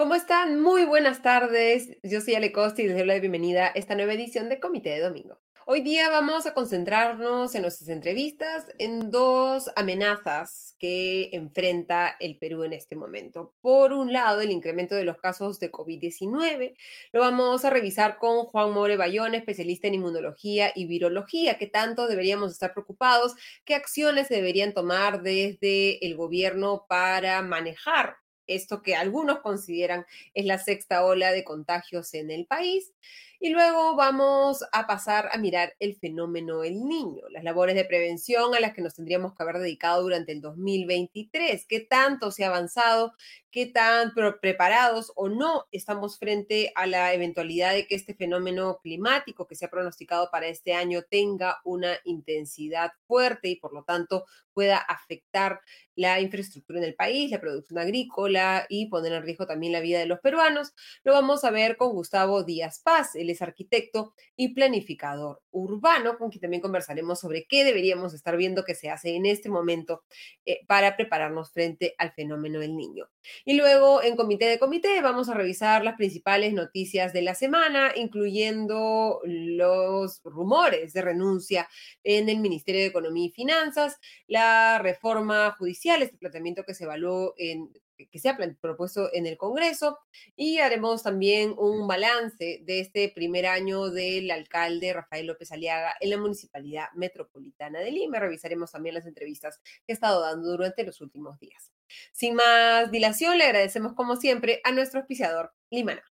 ¿Cómo están? Muy buenas tardes. Yo soy Ale Costa y les doy la bienvenida a esta nueva edición de Comité de Domingo. Hoy día vamos a concentrarnos en nuestras entrevistas en dos amenazas que enfrenta el Perú en este momento. Por un lado, el incremento de los casos de COVID-19. Lo vamos a revisar con Juan More Bayón, especialista en inmunología y virología. ¿Qué tanto deberíamos estar preocupados? ¿Qué acciones se deberían tomar desde el gobierno para manejar esto que algunos consideran es la sexta ola de contagios en el país. Y luego vamos a pasar a mirar el fenómeno El Niño, las labores de prevención a las que nos tendríamos que haber dedicado durante el 2023. ¿Qué tanto se ha avanzado? ¿Qué tan preparados o no estamos frente a la eventualidad de que este fenómeno climático que se ha pronosticado para este año tenga una intensidad fuerte y por lo tanto pueda afectar la infraestructura en el país, la producción agrícola y poner en riesgo también la vida de los peruanos? Lo vamos a ver con Gustavo Díaz Paz, el es arquitecto y planificador urbano, con quien también conversaremos sobre qué deberíamos estar viendo que se hace en este momento eh, para prepararnos frente al fenómeno del niño. Y luego, en comité de comité, vamos a revisar las principales noticias de la semana, incluyendo los rumores de renuncia en el Ministerio de Economía y Finanzas, la reforma judicial, este planteamiento que se evaluó en que se ha propuesto en el Congreso y haremos también un balance de este primer año del alcalde Rafael López Aliaga en la Municipalidad Metropolitana de Lima. Revisaremos también las entrevistas que ha estado dando durante los últimos días. Sin más dilación, le agradecemos como siempre a nuestro auspiciador Limana.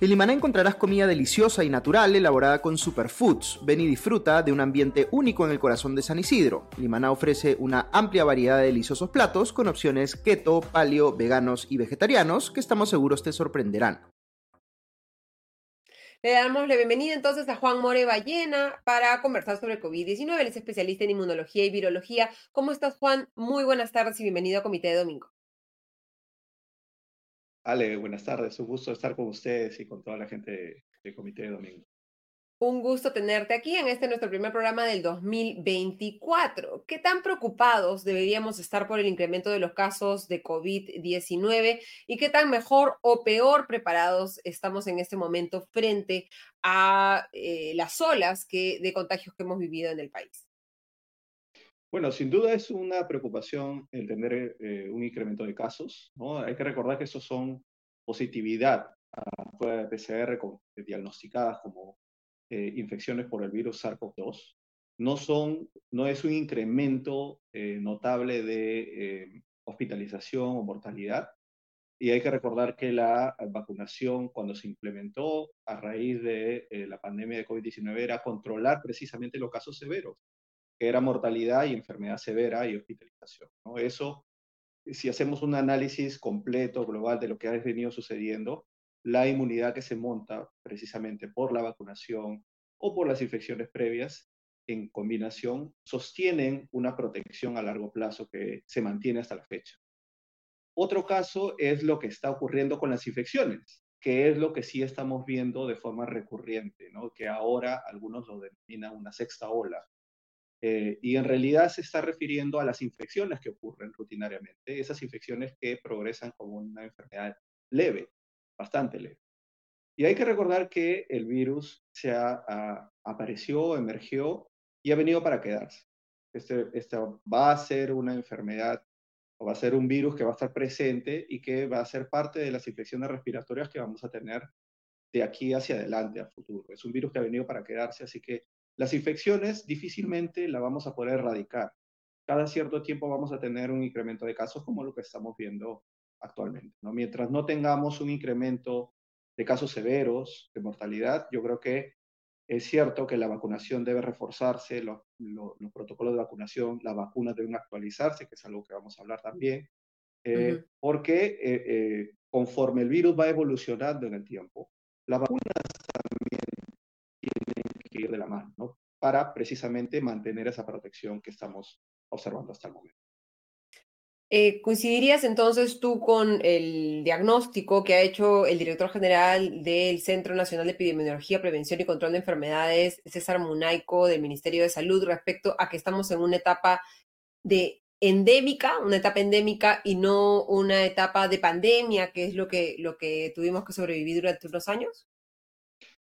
En Limaná encontrarás comida deliciosa y natural elaborada con superfoods. Ven y disfruta de un ambiente único en el corazón de San Isidro. Limaná ofrece una amplia variedad de deliciosos platos con opciones keto, paleo, veganos y vegetarianos que estamos seguros te sorprenderán. Le damos la bienvenida entonces a Juan More Ballena para conversar sobre COVID-19. Él es especialista en inmunología y virología. ¿Cómo estás, Juan? Muy buenas tardes y bienvenido a Comité de Domingo. Ale, buenas tardes. Un gusto estar con ustedes y con toda la gente del Comité de Domingo. Un gusto tenerte aquí en este nuestro primer programa del 2024. ¿Qué tan preocupados deberíamos estar por el incremento de los casos de COVID-19 y qué tan mejor o peor preparados estamos en este momento frente a eh, las olas que, de contagios que hemos vivido en el país? Bueno, sin duda es una preocupación el tener eh, un incremento de casos. Hay que recordar que esos son positividad a pruebas de PCR eh, diagnosticadas como eh, infecciones por el virus SARS-CoV-2. No, no es un incremento notable de hospitalización o mortalidad. Y hay que recordar que la vacunación, cuando se implementó a raíz de la pandemia de COVID-19, era controlar precisamente los casos severos que era mortalidad y enfermedad severa y hospitalización. ¿no? Eso, si hacemos un análisis completo, global de lo que ha venido sucediendo, la inmunidad que se monta precisamente por la vacunación o por las infecciones previas, en combinación, sostienen una protección a largo plazo que se mantiene hasta la fecha. Otro caso es lo que está ocurriendo con las infecciones, que es lo que sí estamos viendo de forma recurrente, ¿no? que ahora algunos lo denominan una sexta ola, eh, y en realidad se está refiriendo a las infecciones que ocurren rutinariamente, esas infecciones que progresan como una enfermedad leve, bastante leve. Y hay que recordar que el virus se apareció, emergió y ha venido para quedarse. Este, esta va a ser una enfermedad o va a ser un virus que va a estar presente y que va a ser parte de las infecciones respiratorias que vamos a tener de aquí hacia adelante, a futuro. Es un virus que ha venido para quedarse, así que las infecciones difícilmente la vamos a poder erradicar. Cada cierto tiempo vamos a tener un incremento de casos como lo que estamos viendo actualmente. ¿no? Mientras no tengamos un incremento de casos severos, de mortalidad, yo creo que es cierto que la vacunación debe reforzarse, los, protocolos de vacunación, las vacunas deben actualizarse, que es algo que vamos a hablar también, eh, porque eh, eh, conforme el virus va evolucionando en el tiempo, las vacunas ir de la mano, ¿no? Para precisamente mantener esa protección que estamos observando hasta el momento. Eh, ¿Coincidirías entonces tú con el diagnóstico que ha hecho el director general del Centro Nacional de Epidemiología, Prevención y Control de Enfermedades, César Munaico, del Ministerio de Salud, respecto a que estamos en una etapa de endémica, una etapa endémica y no una etapa de pandemia, que es lo que, lo que tuvimos que sobrevivir durante unos años?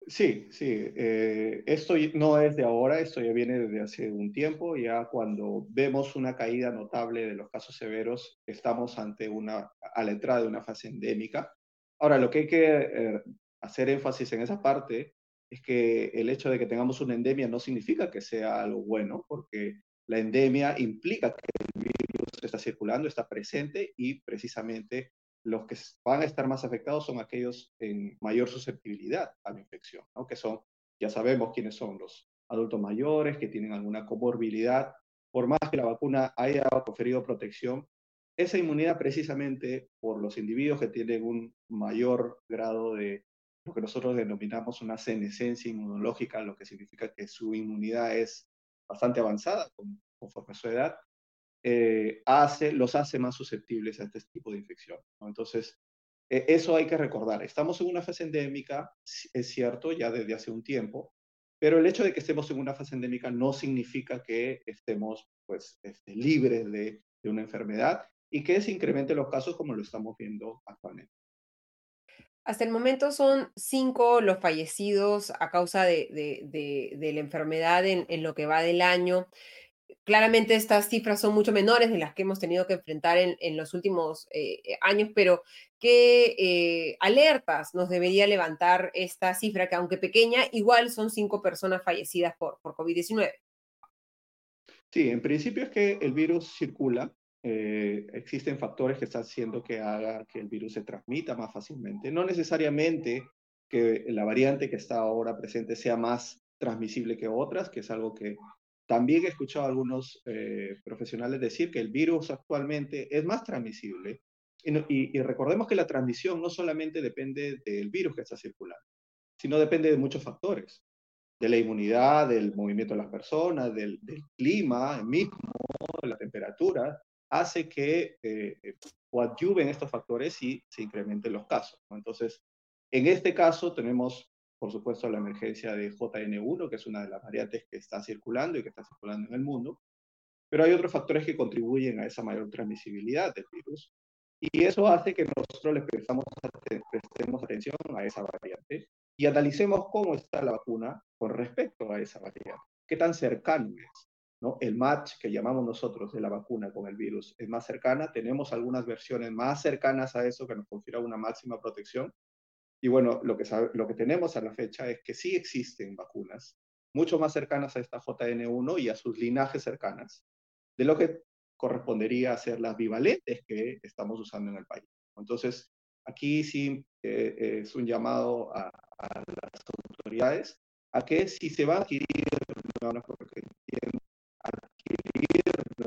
Sí, sí. Eh, esto no es de ahora, esto ya viene desde hace un tiempo. Ya cuando vemos una caída notable de los casos severos, estamos ante una, a la entrada de una fase endémica. Ahora, lo que hay que eh, hacer énfasis en esa parte es que el hecho de que tengamos una endemia no significa que sea algo bueno, porque la endemia implica que el virus está circulando, está presente y precisamente los que van a estar más afectados son aquellos en mayor susceptibilidad a la infección, ¿no? que son, ya sabemos quiénes son los adultos mayores, que tienen alguna comorbilidad. Por más que la vacuna haya conferido protección, esa inmunidad precisamente por los individuos que tienen un mayor grado de lo que nosotros denominamos una senescencia inmunológica, lo que significa que su inmunidad es bastante avanzada conforme a su edad, eh, hace, los hace más susceptibles a este tipo de infección. Entonces, e, eso hay que recordar. Estamos en una fase endémica, es cierto, ya desde hace un tiempo, pero el hecho de que estemos en una fase endémica no significa que estemos pues, este, libres de, de una enfermedad y que se incrementen los casos como lo estamos viendo actualmente. Hasta el momento son cinco los fallecidos a causa de, de, de, la enfermedad en, en, lo que va del año claramente estas cifras son mucho menores de las que hemos tenido que enfrentar en, los últimos eh, eh, años, pero ¿qué eh, alertas nos debería levantar esta cifra que aunque pequeña, igual son cinco personas fallecidas por, por COVID-19? Sí, en principio es que el virus circula. existen factores que están haciendo que haga que el virus se transmita más fácilmente. No necesariamente que la variante que está ahora presente sea más transmisible que otras, que es algo que también he escuchado a algunos eh, profesionales decir que el virus actualmente es más transmisible. Y, recordemos que la transmisión no solamente depende del virus que está circulando, sino depende de muchos factores, de la inmunidad, del movimiento de las personas, del, clima mismo, de la temperatura, hace que eh, coadyuven estos factores y se incrementen los casos. Entonces, en este caso tenemos por supuesto, la emergencia de JN1, que es una de las variantes que está circulando y que está circulando en el mundo, pero hay otros factores que contribuyen a esa mayor transmisibilidad del virus y eso hace que nosotros le prestamos, prestemos atención a esa variante y analicemos cómo está la vacuna con respecto a esa variante, qué tan cercano es. ¿no? El match que llamamos nosotros de la vacuna con el virus es más cercana, tenemos algunas versiones más cercanas a eso que nos confieren una máxima protección, y bueno, lo que, lo que tenemos a la fecha es que sí existen vacunas mucho más cercanas a esta JN1 y a sus linajes cercanas, de lo que correspondería a ser las bivalentes que estamos usando en el país. Entonces, aquí sí eh, es un llamado a, las autoridades a que si se va a adquirir, no, adquirir de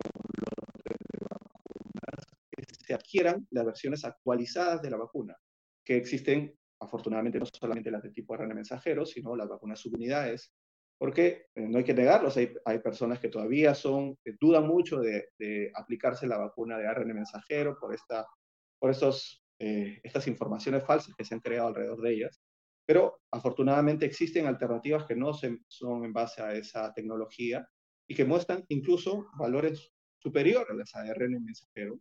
vacunas, que se adquieran las versiones actualizadas de la vacuna, que existen afortunadamente no solamente las de tipo ARN mensajero, sino las vacunas subunidades, porque eh, no hay que negarlos, hay, hay, personas que todavía son, dudan mucho de, aplicarse la vacuna de ARN mensajero por, esta, por estos, eh, estas informaciones falsas que se han creado alrededor de ellas. Pero afortunadamente existen alternativas que no se, son en base a esa tecnología y que muestran incluso valores superiores a las ARN mensajero.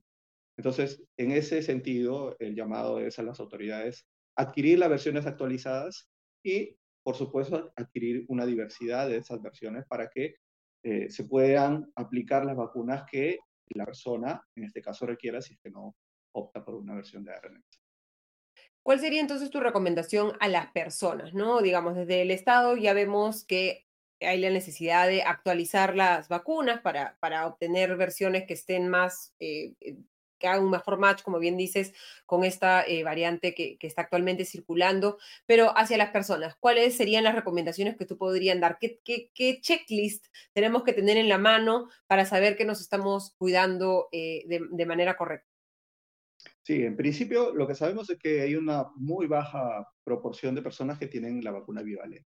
Entonces, en ese sentido, el llamado es a las autoridades adquirir las versiones actualizadas y, por supuesto, adquirir una diversidad de esas versiones para que eh, se puedan aplicar las vacunas que la persona, en este caso, requiera si es que no opta por una versión de ARN. ¿Cuál sería entonces tu recomendación a las personas? ¿no? Digamos, desde el Estado ya vemos que hay la necesidad de actualizar las vacunas para, para obtener versiones que estén más eh, que un mejor match, como bien dices, con esta eh, variante que, está actualmente circulando, pero hacia las personas, ¿cuáles serían las recomendaciones que tú podrías dar? ¿Qué, checklist tenemos que tener en la mano para saber que nos estamos cuidando eh, de, manera correcta? Sí, en principio lo que sabemos es que hay una muy baja proporción de personas que tienen la vacuna bivalente.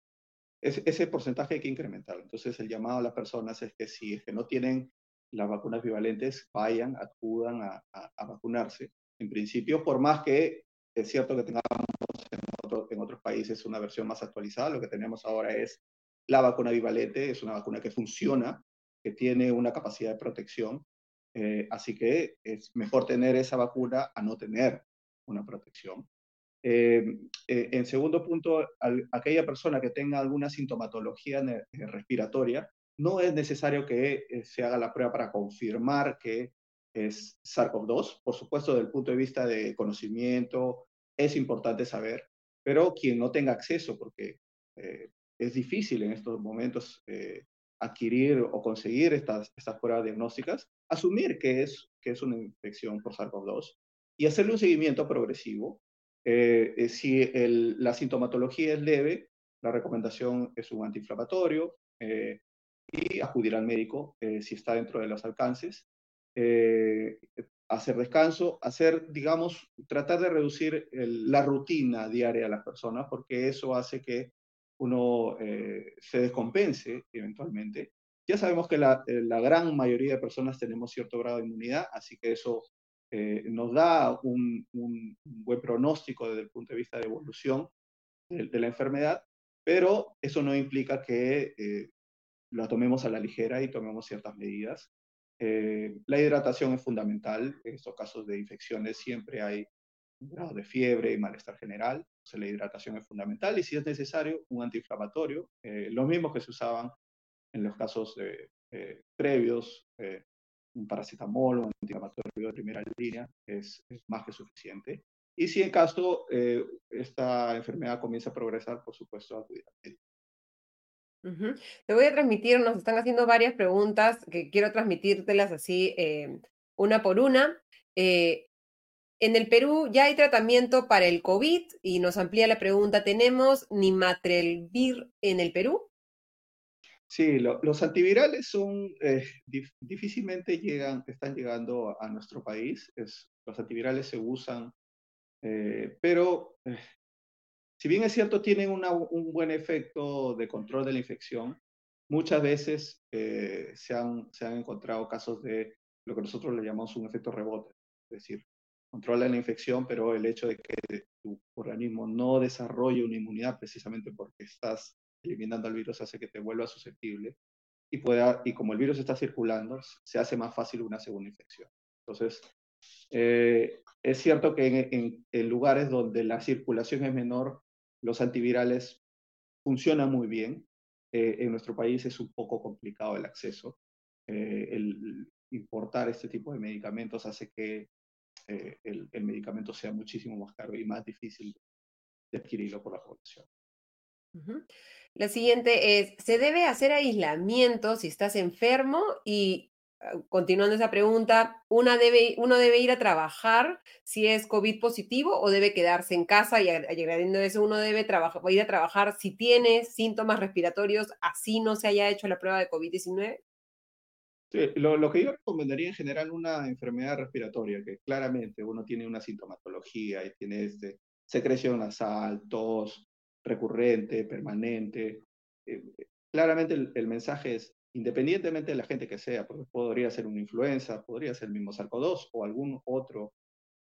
ese porcentaje hay que incrementar. Entonces, el llamado a las personas es que si es que no tienen las vacunas bivalentes vayan, acudan a, a, vacunarse. En principio, por más que es cierto que tengamos en, otros países una versión más actualizada, lo que tenemos ahora es la vacuna bivalente, es una vacuna que funciona, que tiene una capacidad de protección, eh, así que es mejor tener esa vacuna a no tener una protección. Eh, eh, en segundo punto, aquella persona que tenga alguna sintomatología respiratoria, no es necesario que se haga la prueba para confirmar que es SARS-CoV-2. Por supuesto, desde el punto de vista de conocimiento, es importante saber, pero quien no tenga acceso, porque es difícil en estos momentos adquirir o conseguir estas, estas pruebas diagnósticas, asumir que es, que es una infección por SARS-CoV-2 y hacerle un seguimiento progresivo. Eh, eh, si la sintomatología es leve, la recomendación es un antiinflamatorio eh, y acudir al médico si está dentro de los alcances. hacer descanso, hacer, digamos, tratar de reducir la rutina diaria de las personas, porque eso hace que uno eh, se descompense eventualmente. Ya sabemos que la, eh, gran mayoría de personas tenemos cierto grado de inmunidad, así que eso eh, nos da un, buen pronóstico desde el punto de vista de evolución de la enfermedad, pero eso no implica que la tomemos a la ligera y tomemos ciertas medidas. la hidratación es fundamental. En estos casos de infecciones siempre hay un grado de fiebre y malestar general. la hidratación es fundamental y si es necesario, un antiinflamatorio, eh, los mismos que se usaban en los casos eh, previos, eh, un paracetamol o un antiinflamatorio de primera línea es, más que suficiente. Y si en caso esta enfermedad comienza a progresar, por supuesto, acudir Te voy a transmitir, nos están haciendo varias preguntas que quiero transmitírtelas así una por una. En el Perú ya hay tratamiento para el COVID y nos amplía la pregunta, ¿tenemos Nimatrelvir en el Perú? Sí, los antivirales son, eh, difícilmente llegan, están llegando a nuestro país. los antivirales se usan, eh, pero eh, si bien es cierto, tienen un buen efecto de control de la infección, muchas veces se han, se han encontrado casos de lo que nosotros le llamamos un efecto rebote. Es decir, controla la infección, pero el hecho de que tu organismo no desarrolle una inmunidad precisamente porque estás eliminando al virus hace que te vuelva susceptible y, pueda, y como el virus está circulando, se hace más fácil una segunda infección. Entonces, eh, es cierto que en, lugares donde la circulación es menor, los antivirales funcionan muy bien. Eh, en nuestro país es un poco complicado el acceso. Eh, el importar este tipo de medicamentos hace que eh, el, medicamento sea muchísimo más caro y más difícil de adquirirlo por la población. La siguiente es, ¿se debe hacer aislamiento si estás enfermo? Y continuando esa pregunta, ¿una debe, ¿uno debe ir a trabajar si es COVID positivo o debe quedarse en casa? Y añadiendo eso, uno debe trabajar, ir a trabajar si tiene síntomas respiratorios, así no se haya hecho la prueba de COVID-19? lo, que yo recomendaría en general una enfermedad respiratoria, que claramente uno tiene una sintomatología y tiene este, secreción nasal, tos recurrente, permanente. Eh, claramente el, mensaje es, independientemente de la gente que sea, porque podría ser una influenza, podría ser el mismo SARS-CoV-2 o algún otro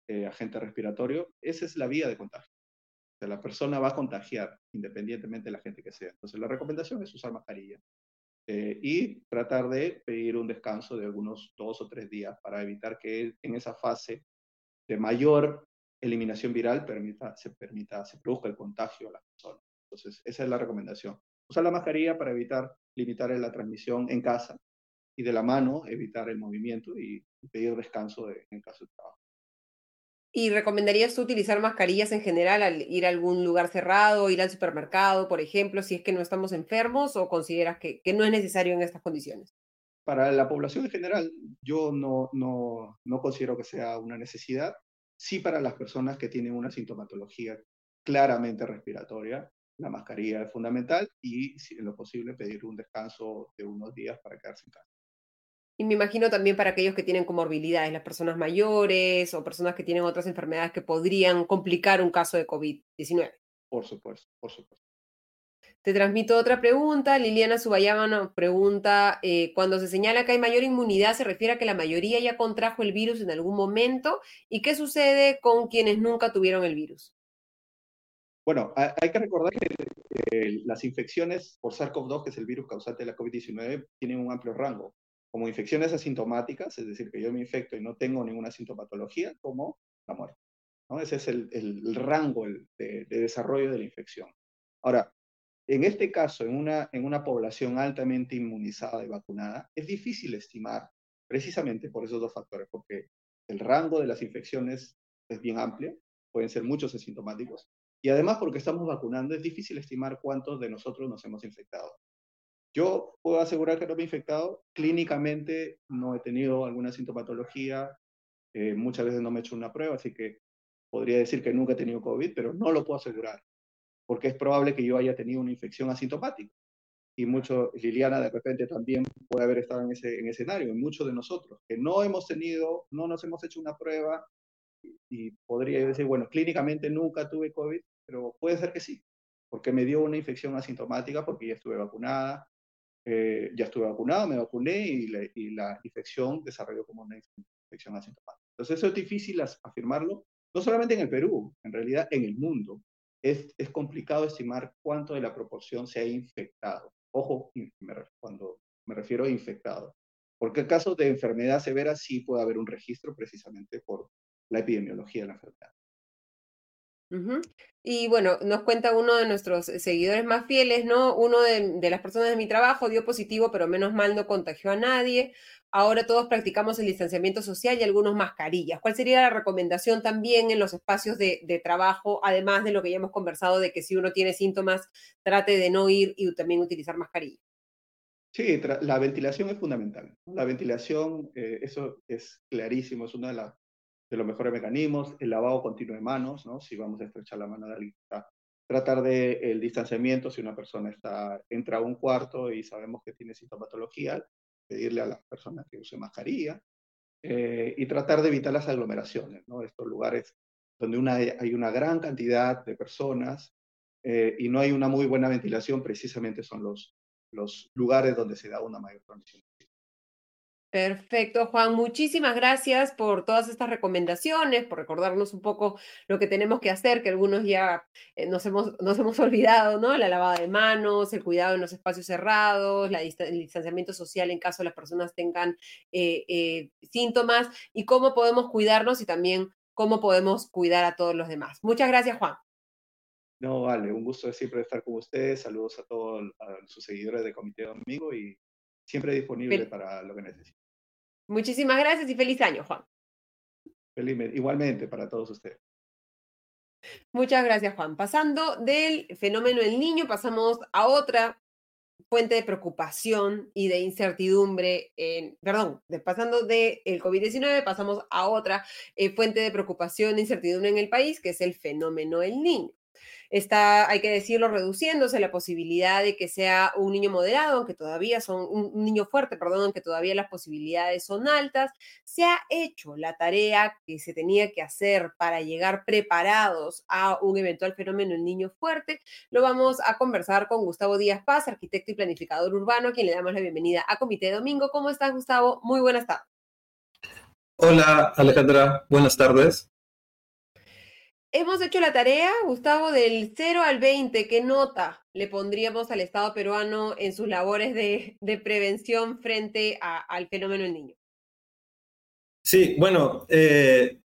eh, agente respiratorio, esa es la vía de contagio. La persona va a contagiar independientemente de la gente que sea. Entonces la recomendación es usar mascarilla. Eh, y tratar de pedir un descanso de algunos dos o tres días para evitar que en esa fase de mayor eliminación viral se permita, se produzca el contagio a la persona. Entonces, esa es la recomendación. Usar la mascarilla para evitar, limitar la transmisión en casa y de la mano evitar el movimiento y pedir descanso en caso de trabajo. ¿Y recomendarías tú utilizar mascarillas en general al ir a algún lugar cerrado, ir al supermercado, por ejemplo, si es que no estamos enfermos o consideras que, no es necesario en estas condiciones? Para la población en general, yo no, no, no considero que sea una necesidad. Sí para las personas que tienen una sintomatología claramente respiratoria, la mascarilla es fundamental y, si en lo posible, pedir un descanso de unos días para quedarse en casa. Y me imagino también para aquellos que tienen comorbilidades, las personas mayores o personas que tienen otras enfermedades que podrían complicar un caso de COVID-19. Por supuesto, por supuesto. Te transmito otra pregunta. Liliana Subayama nos pregunta, eh, cuando se señala que hay mayor inmunidad, ¿se refiere a que la mayoría ya contrajo el virus en algún momento? ¿Y qué sucede con quienes nunca tuvieron el virus? Bueno, hay que recordar que eh, las infecciones por SARS-CoV-2, que es el virus causante de la COVID-19, tienen un amplio rango. Como infecciones asintomáticas, es decir, que yo me infecto y no tengo ninguna sintomatología, como la muerte. ¿no? Ese es el, rango de, desarrollo de la infección. Ahora, en este caso, en una, en una población altamente inmunizada y vacunada, es difícil estimar precisamente por esos dos factores, porque el rango de las infecciones es bien amplio, pueden ser muchos asintomáticos, y además porque estamos vacunando, es difícil estimar cuántos de nosotros nos hemos infectado. Yo puedo asegurar que no me he infectado, clínicamente no he tenido alguna sintomatología, eh, muchas veces no me he hecho una prueba, así que podría decir que nunca he tenido COVID, pero no lo puedo asegurar, porque es probable que yo haya tenido una infección asintomática. Y mucho, Liliana de repente también puede haber estado en ese, en escenario, en muchos de nosotros, que no hemos tenido, no nos hemos hecho una prueba, y, podría decir, bueno, clínicamente nunca tuve COVID, pero puede ser que sí, porque me dio una infección asintomática, porque ya estuve vacunada, eh, ya estuve vacunado, me vacuné y la, y infección desarrolló como una infección asintomática. Entonces eso es difícil afirmarlo, no solamente en el Perú, en realidad en el mundo. Es, es complicado estimar cuánto de la proporción se ha infectado. Ojo, cuando me refiero a infectado. Porque en caso de enfermedad severa sí puede haber un registro precisamente por la epidemiología de la enfermedad. Y bueno, nos cuenta uno de nuestros seguidores más fieles, ¿no? Uno de, las personas de mi trabajo dio positivo, pero menos mal no contagió a nadie. Ahora todos practicamos el distanciamiento social y algunos mascarillas. ¿Cuál sería la recomendación también en los espacios de, trabajo, además de lo que ya hemos conversado de que si uno tiene síntomas, trate de no ir y también utilizar mascarilla? Sí, la ventilación es fundamental. La ventilación, eh, eso es clarísimo, es uno de, de, los mejores mecanismos. El lavado continuo de manos, ¿no? Si vamos a estrechar la mano de alguien, tratar de el distanciamiento, si una persona está, entra a un cuarto y sabemos que tiene sintomatología, pedirle a las personas que use mascarilla eh, y tratar de evitar las aglomeraciones, ¿no? Estos lugares donde una, hay una gran cantidad de personas eh, y no hay una muy buena ventilación, precisamente son los, los lugares donde se da una mayor transmisión. Perfecto, Juan. Muchísimas gracias por todas estas recomendaciones, por recordarnos un poco lo que tenemos que hacer, que algunos ya eh, nos, hemos, nos hemos olvidado, ¿no? La lavada de manos, el cuidado en los espacios cerrados, la el distanciamiento social en caso las personas tengan eh, eh, síntomas y cómo podemos cuidarnos y también cómo podemos cuidar a todos los demás. Muchas gracias, Juan. No, vale, un gusto siempre estar con ustedes. Saludos a todos sus seguidores de Comité Domingo y siempre disponible para lo que necesiten. Muchísimas gracias y feliz año, Juan. igualmente para todos ustedes. Muchas gracias, Juan. Pasando del fenómeno del niño, pasamos a otra fuente de preocupación y de incertidumbre, en, perdón, pasando del COVID-19, pasamos a otra eh, fuente de preocupación e incertidumbre en el país, que es el fenómeno del niño está, hay que decirlo, reduciéndose la posibilidad de que sea un niño moderado, aunque todavía son un, niño fuerte, perdón, aunque todavía las posibilidades son altas. Se ha hecho la tarea que se tenía que hacer para llegar preparados a un eventual fenómeno el niño fuerte. Lo vamos a conversar con Gustavo Díaz Paz, arquitecto y planificador urbano, a quien le damos la bienvenida a Comité Domingo. ¿Cómo estás, Gustavo? Muy buenas tardes. Hola, Alejandra. Buenas tardes. Hemos hecho la tarea, Gustavo, del 0 al 20. ¿Qué nota le pondríamos al Estado peruano en sus labores de, prevención frente al fenómeno del niño? Sí, bueno, eh,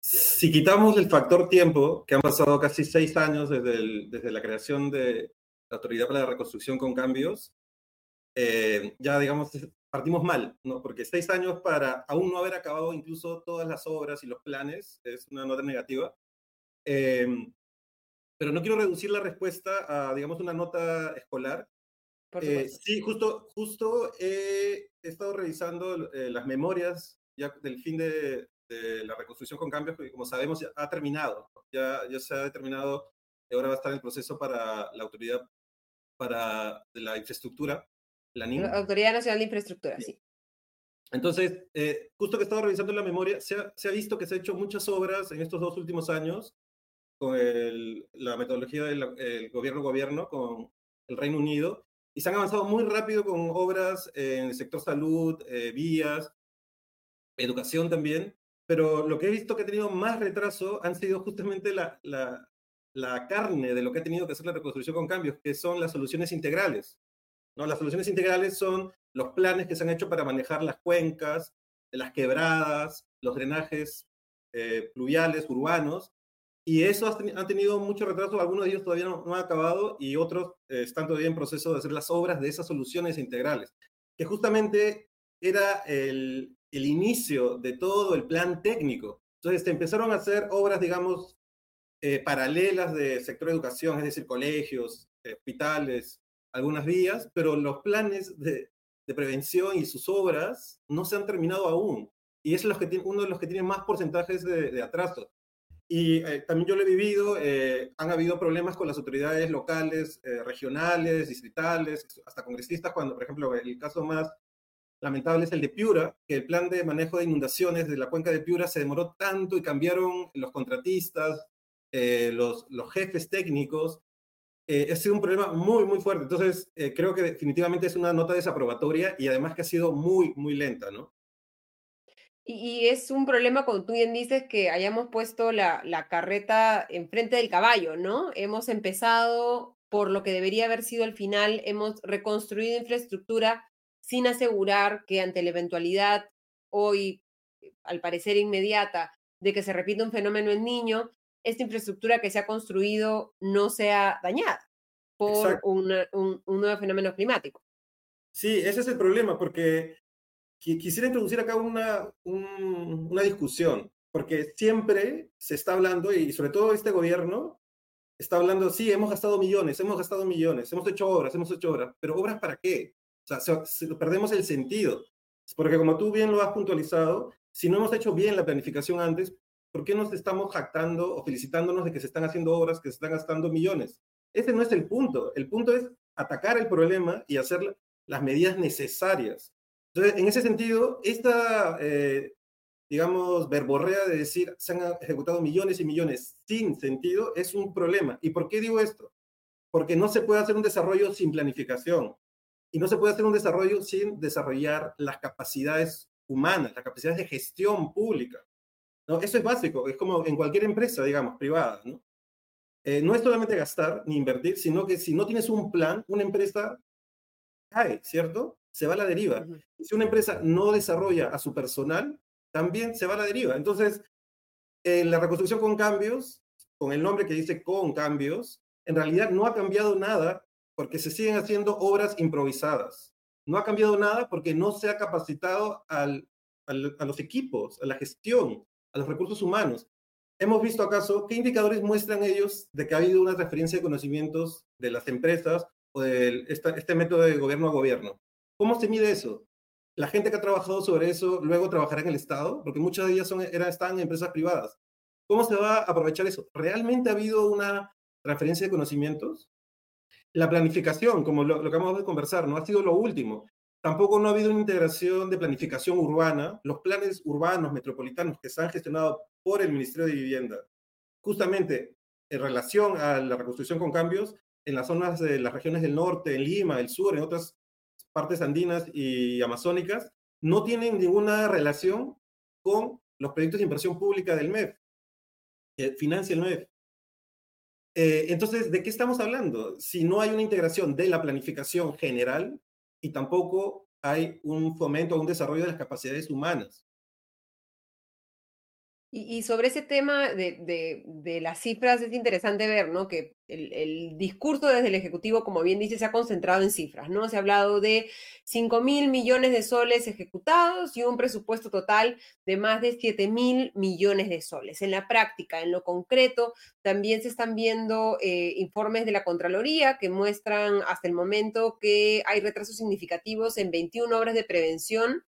si quitamos el factor tiempo, que han pasado casi seis años desde, desde la creación de la Autoridad para la Reconstrucción con Cambios, eh, ya digamos, partimos mal, ¿no? Porque seis años para aún no haber acabado incluso todas las obras y los planes es una nota negativa. Em, pero no quiero reducir la respuesta a, digamos, una nota escolar. Eh, sí, justo, justo he estado revisando eh, las memorias ya del fin de, la reconstrucción con cambios, porque como sabemos ya ha terminado, ya, ya se ha determinado, ahora va a estar el proceso para la autoridad para la infraestructura, la Autoridad Nacional de Infraestructura, sí. Entonces, eh, justo que he estado revisando la memoria, se ha, se ha, visto que se han hecho muchas obras en estos dos últimos años con la metodología del gobierno-gobierno, con el Reino Unido, y se han avanzado muy rápido con obras en el sector salud, eh, vías, educación también, pero lo que he visto que ha tenido más retraso han sido justamente la, la, la carne de lo que ha tenido que hacer la reconstrucción con cambios, que son las soluciones integrales. ¿no? Las soluciones integrales son los planes que se han hecho para manejar las cuencas, las quebradas, los drenajes eh, pluviales, urbanos, y eso ha, tenido mucho retraso, algunos de ellos todavía no, han acabado y otros eh, están todavía en proceso de hacer las obras de esas soluciones integrales, que justamente era el, el inicio de todo el plan técnico. Entonces se empezaron a hacer obras, digamos, eh, paralelas de sector educación, es decir, colegios, hospitales, algunas vías, pero los planes de, de, prevención y sus obras no se han terminado aún. Y es los que tiene, uno de los que tiene más porcentajes de, de atraso. Y eh, también yo lo he vivido, eh, han habido problemas con las autoridades locales, eh, regionales, distritales, hasta congresistas, cuando, por ejemplo, el caso más lamentable es el de Piura, que el plan de manejo de inundaciones de la cuenca de Piura se demoró tanto y cambiaron los contratistas, los, los jefes técnicos. ha sido un problema muy, muy fuerte. Entonces, creo que definitivamente es una nota desaprobatoria y además que ha sido muy, muy lenta, ¿no? Y, es un problema, como tú bien dices, que hayamos puesto la, la carreta enfrente del caballo, ¿no? Hemos empezado por lo que debería haber sido el final, hemos reconstruido infraestructura sin asegurar que ante la eventualidad hoy, al parecer inmediata, de que se repita un fenómeno en niño, esta infraestructura que se ha construido no sea dañada por un, un, nuevo fenómeno climático. Sí, ese es el problema, porque quisiera introducir acá una, una discusión, porque siempre se está hablando, y sobre todo este gobierno, está hablando, sí, hemos gastado millones, hemos gastado millones, hemos hecho obras, hemos hecho obras, pero obras para qué? O sea, perdemos el sentido. Porque como tú bien lo has puntualizado, si no hemos hecho bien la planificación antes, ¿por qué nos estamos jactando o felicitándonos de que se están haciendo obras, que se están gastando millones? Ese no es el punto. El punto es atacar el problema y hacer las medidas necesarias. Entonces, en ese sentido, esta, eh, digamos, verborrea de decir se han ejecutado millones y millones sin sentido es un problema. ¿Y por qué digo esto? Porque no se puede hacer un desarrollo sin planificación y no se puede hacer un desarrollo sin desarrollar las capacidades humanas, las capacidades de gestión pública. ¿no? Eso es básico, es como en cualquier empresa, digamos, privada. ¿no? Eh, no es solamente gastar ni invertir, sino que si no tienes un plan, una empresa cae, ¿cierto? Se va a la deriva. Si una empresa no desarrolla a su personal, también se va a la deriva. Entonces, en la reconstrucción con cambios, con el nombre que dice con cambios, en realidad no ha cambiado nada porque se siguen haciendo obras improvisadas. No ha cambiado nada porque no se ha capacitado al, a los equipos, a la gestión, a los recursos humanos. Hemos visto acaso qué indicadores muestran ellos de que ha habido una referencia de conocimientos de las empresas o de este método de gobierno a gobierno. ¿Cómo se mide eso? La gente que ha trabajado sobre eso luego trabajará en el Estado, porque muchas de ellas son, están en empresas privadas. ¿Cómo se va a aprovechar eso? ¿Realmente ha habido una transferencia de conocimientos? La planificación, como lo, lo que acabamos de conversar, no ha sido lo último. Tampoco no ha habido una integración de planificación urbana. Los planes urbanos metropolitanos que se han gestionado por el Ministerio de Vivienda, justamente en relación a la reconstrucción con cambios, en las zonas de las regiones del norte, en Lima, el sur, en otras partes andinas y amazónicas, no tienen ninguna relación con los proyectos de inversión pública del MEF, que financia el MEF. Eh, entonces, ¿de qué estamos hablando? Si no hay una integración de la planificación general y tampoco hay un fomento o un desarrollo de las capacidades humanas. Y, sobre ese tema de, de, las cifras es interesante ver, ¿no? Que el, el, discurso desde el Ejecutivo, como bien dice, se ha concentrado en cifras, ¿no? Se ha hablado de 5 mil millones de soles ejecutados y un presupuesto total de más de 7 mil millones de soles. En la práctica, en lo concreto, también se están viendo eh, informes de la Contraloría que muestran hasta el momento que hay retrasos significativos en 21 obras de prevención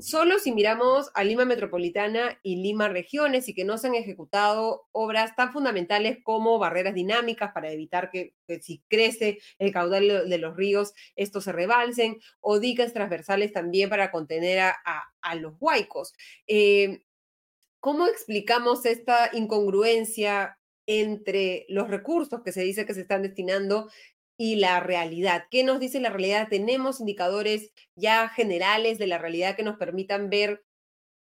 Solo si miramos a Lima Metropolitana y Lima Regiones y que no se han ejecutado obras tan fundamentales como barreras dinámicas para evitar que, si crece el caudal de los ríos, estos se rebalsen, o diques transversales también para contener a, los huaicos. Eh, ¿Cómo explicamos esta incongruencia entre los recursos que se dice que se están destinando y la realidad. ¿Qué nos dice la realidad? ¿Tenemos indicadores ya generales de la realidad que nos permitan ver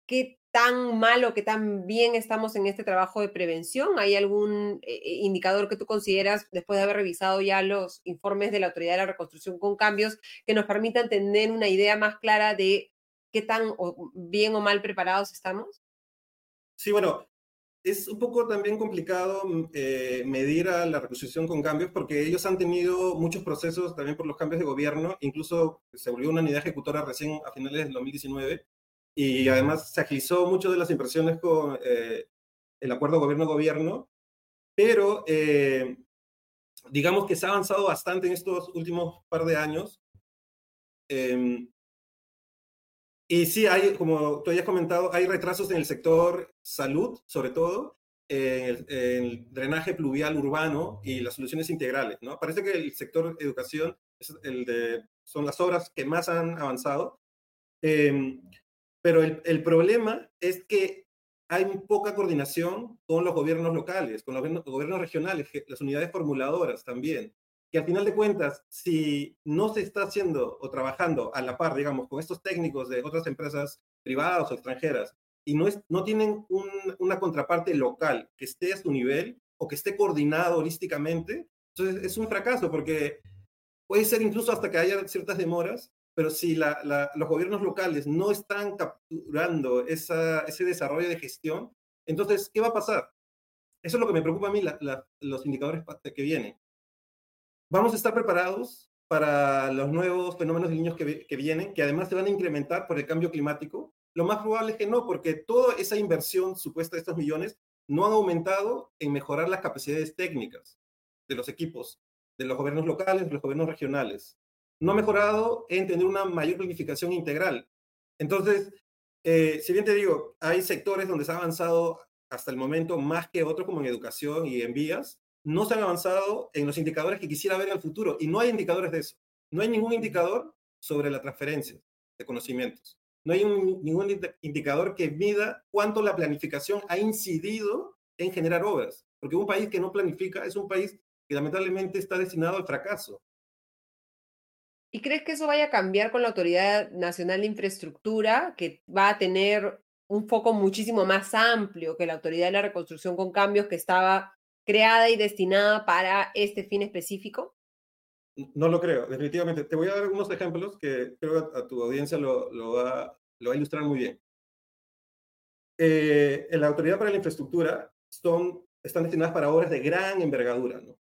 qué tan mal o qué tan bien estamos en este trabajo de prevención? ¿Hay algún eh, eh, indicador que tú consideras, después de haber revisado ya los informes de la Autoridad de la Reconstrucción con cambios, que nos permitan tener una idea más clara de qué tan bien o mal preparados estamos? Sí, bueno, es un poco también complicado mm, eh, medir a la reconstrucción con cambios porque ellos han tenido muchos procesos también por los cambios de gobierno, incluso se volvió una unidad ejecutora recién a finales del 2019 y además se agilizó mucho de las impresiones con eh, el acuerdo gobierno-gobierno, pero eh, digamos que se ha avanzado bastante en estos últimos par de años. Em, y sí, hay, como tú hayas comentado, hay retrasos en el sector salud, sobre todo, en el, en el, drenaje pluvial urbano y las soluciones integrales, ¿no? Parece que el sector educación es el de, son las obras que más han avanzado. Eh, pero el, el, problema es que hay poca coordinación con los gobiernos locales, con los gobiernos regionales, las unidades formuladoras también, que al final de cuentas, si no se está haciendo o trabajando a la par, digamos, con estos técnicos de otras empresas privadas o extranjeras, y no, es, no tienen un, una contraparte local que esté a su nivel o que esté coordinado holísticamente, entonces es un fracaso porque puede ser incluso hasta que haya ciertas demoras, pero si los gobiernos locales no están capturando ese desarrollo de gestión, entonces, ¿qué va a pasar? Eso es lo que me preocupa a mí, los indicadores que vienen. Vamos a estar preparados para los nuevos fenómenos de niños que, vienen, que además se van a incrementar por el cambio climático. Lo más probable es que no, porque toda esa inversión supuesta de estos millones no han aumentado en mejorar las capacidades técnicas de los equipos, de los gobiernos locales, de los gobiernos regionales no ha mejorado en tener una mayor planificación integral. Entonces, eh, si bien te digo, hay sectores donde se ha avanzado hasta el momento más que otros, como en educación y en vías, no se han avanzado en los indicadores que quisiera ver en el futuro. Y no hay indicadores de eso. No hay ningún indicador sobre la transferencia de conocimientos. No hay ningún indicador que mida cuánto la planificación ha incidido en generar obras. Porque un país que no planifica es un país que lamentablemente está destinado al fracaso. ¿Y crees que eso vaya a cambiar con la Autoridad Nacional de Infraestructura, que va a tener un foco muchísimo más amplio que la Autoridad de la Reconstrucción con Cambios, que estaba creada y destinada para este fin específico? No lo creo, definitivamente. Te voy a dar algunos ejemplos que creo que a tu audiencia lo, va, a ilustrar muy bien. Eh, en la Autoridad para la Infraestructura están destinadas para obras de gran envergadura, ¿no?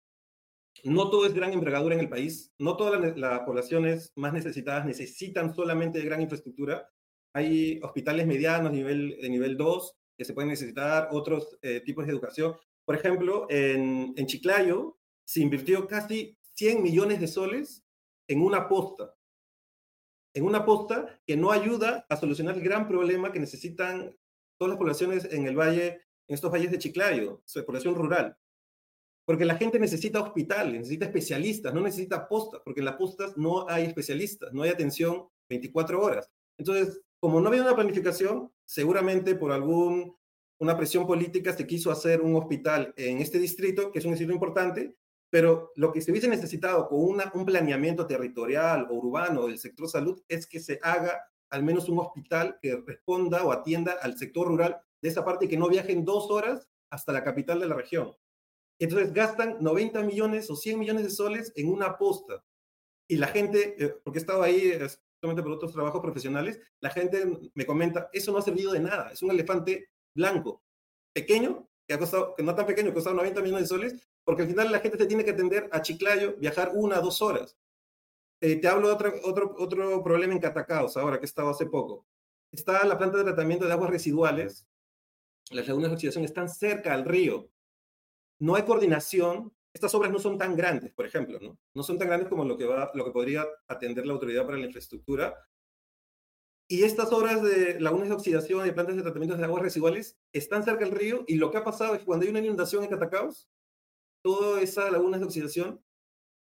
todo es gran envergadura en el país, no todas las, poblaciones más necesitadas necesitan solamente de gran infraestructura. Hay hospitales medianos nivel, de nivel 2 que se pueden necesitar, otros eh, tipos de educación. Por ejemplo, en, en Chiclayo se invirtió casi 100 millones de soles en una posta, en una posta que no ayuda a solucionar el gran problema que necesitan todas las poblaciones en el valle, en estos valles de Chiclayo, su población rural. Porque la gente necesita hospitales, necesita especialistas, no necesita postas, porque en las postas no hay especialistas, no hay atención 24 horas. Entonces, como no había una planificación, seguramente por algún una presión política se quiso hacer un hospital en este distrito, que es un distrito importante, pero lo que se hubiese necesitado con una, un planeamiento territorial o urbano del sector salud es que se haga al menos un hospital que responda o atienda al sector rural de esa parte y que no viajen dos horas hasta la capital de la región. Entonces gastan 90 millones o 100 millones de soles en una posta. Y la gente, eh, porque he estado ahí solamente por otros trabajos profesionales, la gente me comenta, eso no ha servido de nada, es un elefante blanco, pequeño, que ha costado, que no tan pequeño, que ha costado 90 millones de soles, porque al final la gente se tiene que atender a Chiclayo, viajar una, dos horas. Eh, te hablo de otro, otro, otro problema en Catacaos, ahora que he estado hace poco. Está la planta de tratamiento de aguas residuales, las lagunas de oxidación están cerca al río, no hay coordinación. Estas obras no son tan grandes, por ejemplo, ¿no? No son tan grandes como lo que, va, lo que podría atender la Autoridad para la Infraestructura. Y estas obras de lagunas de oxidación y plantas de tratamiento de aguas residuales están cerca del río y lo que ha pasado es que cuando hay una inundación en Catacaos, toda esa lagunas de oxidación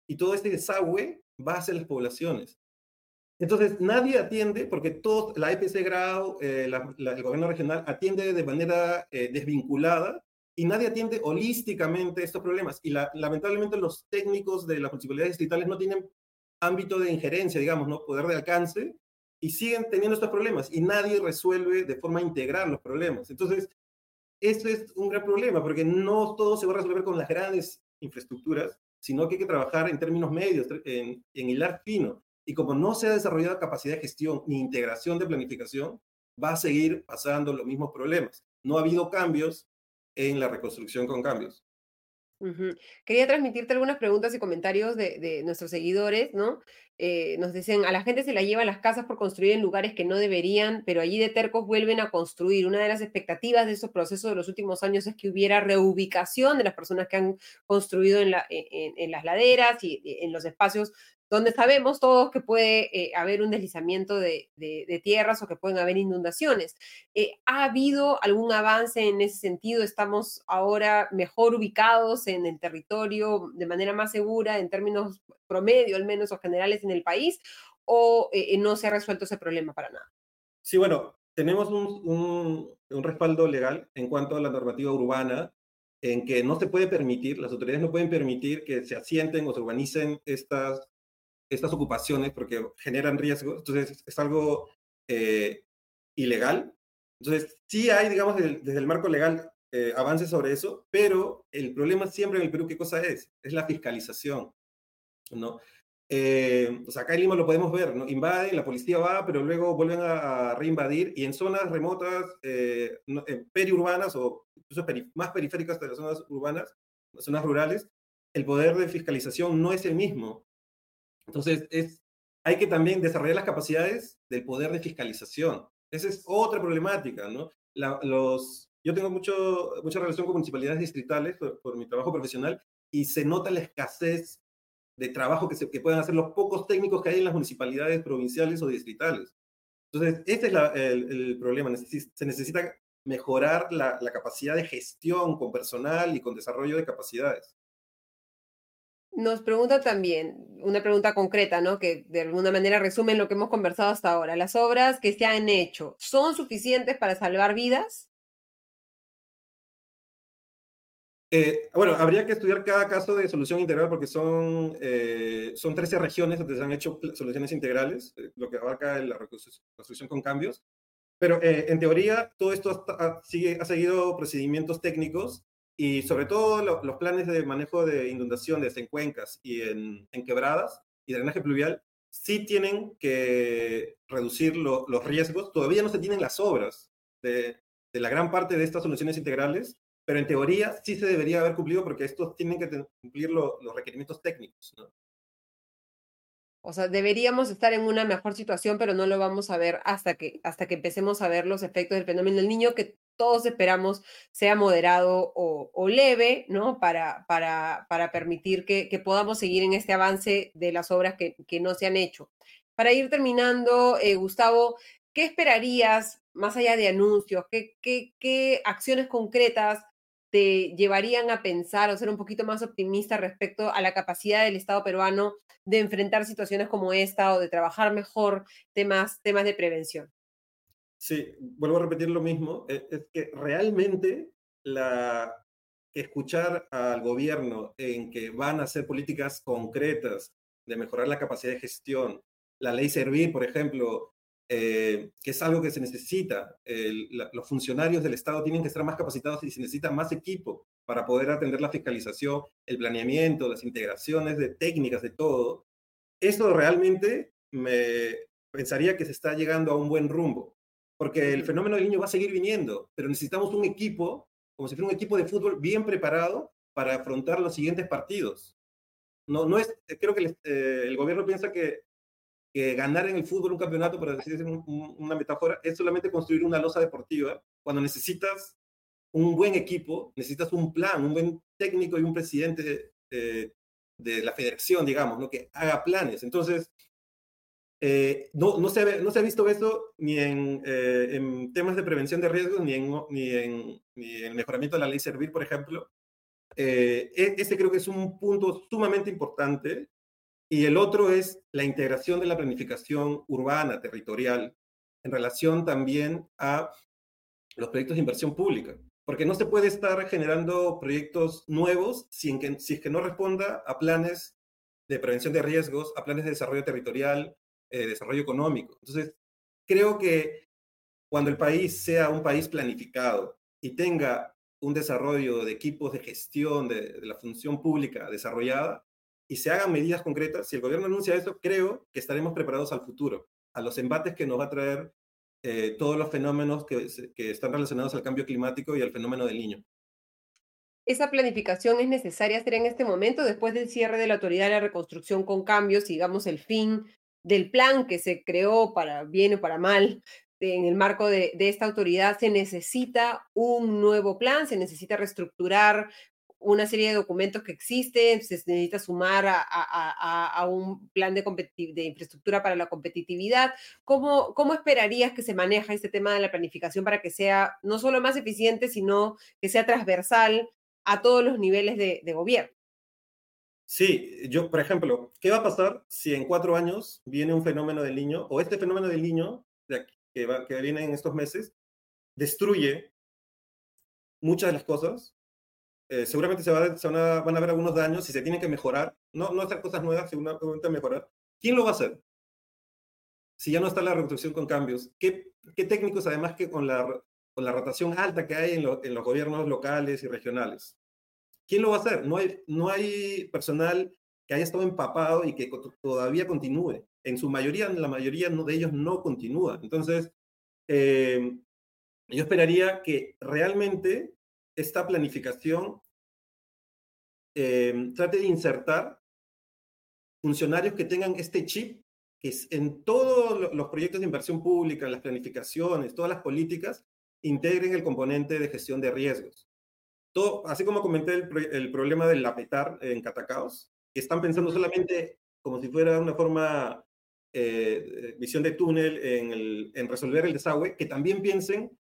y todo este desagüe va hacia las poblaciones. Entonces, nadie atiende, porque todo, la EPC Grau, eh, el gobierno regional atiende de manera eh, desvinculada y nadie atiende holísticamente estos problemas. Y lamentablemente los técnicos de las municipalidades distritales no tienen ámbito de injerencia, digamos, ¿no? poder de alcance, y siguen teniendo estos problemas y nadie resuelve de forma integral los problemas. Entonces, esto es un gran problema porque no todo se va a resolver con las grandes infraestructuras, sino que hay que trabajar en términos medios, en, en hilar fino. Y como no se ha desarrollado capacidad de gestión ni integración de planificación, va a seguir pasando los mismos problemas. No ha habido cambios en la reconstrucción con cambios. Quería transmitirte algunas preguntas y comentarios de, nuestros seguidores, ¿no? Eh, nos dicen, a la gente se la llevan las casas por construir en lugares que no deberían, pero allí de tercos vuelven a construir. Una de las expectativas de esos procesos de los últimos años es que hubiera reubicación de las personas que han construido en, la, en las laderas y en los espacios donde sabemos todos que puede eh, haber un deslizamiento de, tierras o que pueden haber inundaciones. Eh, ¿Ha habido algún avance en ese sentido? ¿Estamos ahora mejor ubicados en el territorio de manera más segura en términos promedio, al menos, o generales en el país? ¿O eh, no se ha resuelto ese problema para nada? Sí, bueno, tenemos un, un respaldo legal en cuanto a la normativa urbana en que no se puede permitir, las autoridades no pueden permitir que se asienten o se urbanicen estas estas ocupaciones porque generan riesgo, entonces es algo eh, ilegal. Entonces, sí hay, digamos, desde, el marco legal eh, avances sobre eso, pero el problema siempre en el Perú, ¿qué cosa es? Es la fiscalización, ¿no? Eh, o sea, acá en Lima lo podemos ver, ¿no? Invaden, la policía va, pero luego vuelven a, reinvadir y en zonas remotas, periurbanas o incluso más periféricas de las zonas urbanas, zonas rurales, el poder de fiscalización no es el mismo. Entonces, es, hay que también desarrollar las capacidades del poder de fiscalización. Esa es otra problemática, ¿no? los, yo tengo mucho, mucha relación con municipalidades distritales por, mi trabajo profesional y se nota la escasez de trabajo que, se, que pueden hacer los pocos técnicos que hay en las municipalidades provinciales o distritales. Entonces, este es el, problema. se necesita mejorar la, capacidad de gestión con personal y con desarrollo de capacidades. Nos pregunta también, una pregunta concreta, ¿no? Que de alguna manera resume lo que hemos conversado hasta ahora. ¿Las obras que se han hecho son suficientes para salvar vidas? Eh, bueno, habría que estudiar cada caso de solución integral porque son, eh, son 13 regiones donde se han hecho soluciones integrales, eh, lo que abarca la reconstrucción con cambios. Pero en teoría, todo esto sigue, ha seguido procedimientos técnicos y sobre todo los planes de manejo de inundaciones en cuencas y en, quebradas y drenaje pluvial sí tienen que reducir los riesgos. Todavía no se tienen las obras de, la gran parte de estas soluciones integrales, pero en teoría sí se debería haber cumplido porque estos tienen que cumplir los requerimientos técnicos. O sea, deberíamos estar en una mejor situación, pero no lo vamos a ver hasta que, hasta que empecemos a ver los efectos del fenómeno del niño, que todos esperamos sea moderado o, leve, ¿no? Para, para, para permitir que, podamos seguir en este avance de las obras que, no se han hecho. Para ir terminando, eh, Gustavo, ¿qué esperarías más allá de anuncios? ¿Qué, qué, qué acciones concretas te llevarían a pensar o ser un poquito más optimista respecto a la capacidad del Estado peruano de enfrentar situaciones como esta o de trabajar mejor temas, temas de prevención? Sí, vuelvo a repetir lo mismo, e, es, que realmente la, escuchar al gobierno en que van a hacer políticas concretas de mejorar la capacidad de gestión, la ley Servir, por ejemplo, eh, que es algo que se necesita. los funcionarios del Estado tienen que estar más capacitados y se necesita más equipo para poder atender la fiscalización, el planeamiento, las integraciones de técnicas, de todo. Esto realmente me pensaría que se está llegando a un buen rumbo porque el fenómeno del niño va a seguir viniendo, pero necesitamos un equipo, como si fuera un equipo de fútbol bien preparado para afrontar los siguientes partidos. No, no es, creo que el, eh, el gobierno piensa que, que, ganar en el fútbol un campeonato, para decir una metáfora, es solamente construir una losa deportiva, cuando necesitas un buen equipo, necesitas un plan, un buen técnico y un presidente de, de la federación, digamos, ¿no? que haga planes. Entonces, eh, no, no, se, no se ha visto eso ni en, eh, en, temas de prevención de riesgos, ni en, ni en, ni en mejoramiento de la ley Servir, por ejemplo. Eh, e, creo que es un punto sumamente importante. Y el otro es la integración de la planificación urbana, territorial, en relación también a los proyectos de inversión pública. porque no se puede estar generando proyectos nuevos si, que, si es que no responda a planes de prevención de riesgos, a planes de desarrollo territorial, eh, desarrollo económico. Entonces, creo que cuando el país sea un país planificado y tenga un desarrollo de equipos de gestión de, de la función pública desarrollada y se hagan medidas concretas, si el gobierno anuncia eso, creo que estaremos preparados al futuro, a los embates que nos va a traer eh, todos los fenómenos que, que están relacionados al cambio climático y al fenómeno del niño. ¿Esa planificación es necesaria hacer en este momento, después del cierre de la autoridad de la reconstrucción con cambios, digamos, el fin del plan que se creó para bien o para mal en el marco de, esta autoridad, se necesita un nuevo plan, se necesita reestructurar una serie de documentos que existen, se necesita sumar a, un plan de, infraestructura para la competitividad. ¿Cómo, ¿Cómo esperarías que se maneja este tema de la planificación para que sea no solo más eficiente, sino que sea transversal a todos los niveles de gobierno? Sí, yo, por ejemplo, ¿qué va a pasar si en cuatro años viene un fenómeno del niño o este fenómeno del niño que, va, que viene en estos meses destruye muchas de las cosas eh, seguramente se, va, van, a, van, a, haber algunos daños y se tienen que mejorar, no, no hacer cosas nuevas, seguramente mejorar. ¿Quién lo va a hacer? Si ya no está la reconstrucción con cambios, ¿qué, qué técnicos, además que con la, con la rotación alta que hay en, lo, en, los gobiernos locales y regionales? ¿Quién lo va a hacer? No hay, no hay personal que haya estado empapado y que todavía continúe. En su mayoría, la mayoría de ellos no continúa. Entonces, eh, yo esperaría que realmente esta planificación eh, trate de insertar funcionarios que tengan este chip, que es en todos los proyectos de inversión pública, en las planificaciones, todas las políticas, integren el componente de gestión de riesgos. Todo, así como comenté el, el problema del apetar en Catacaos, que están pensando solamente como si fuera una forma, eh, visión de túnel en, el, en resolver el desagüe, que también piensen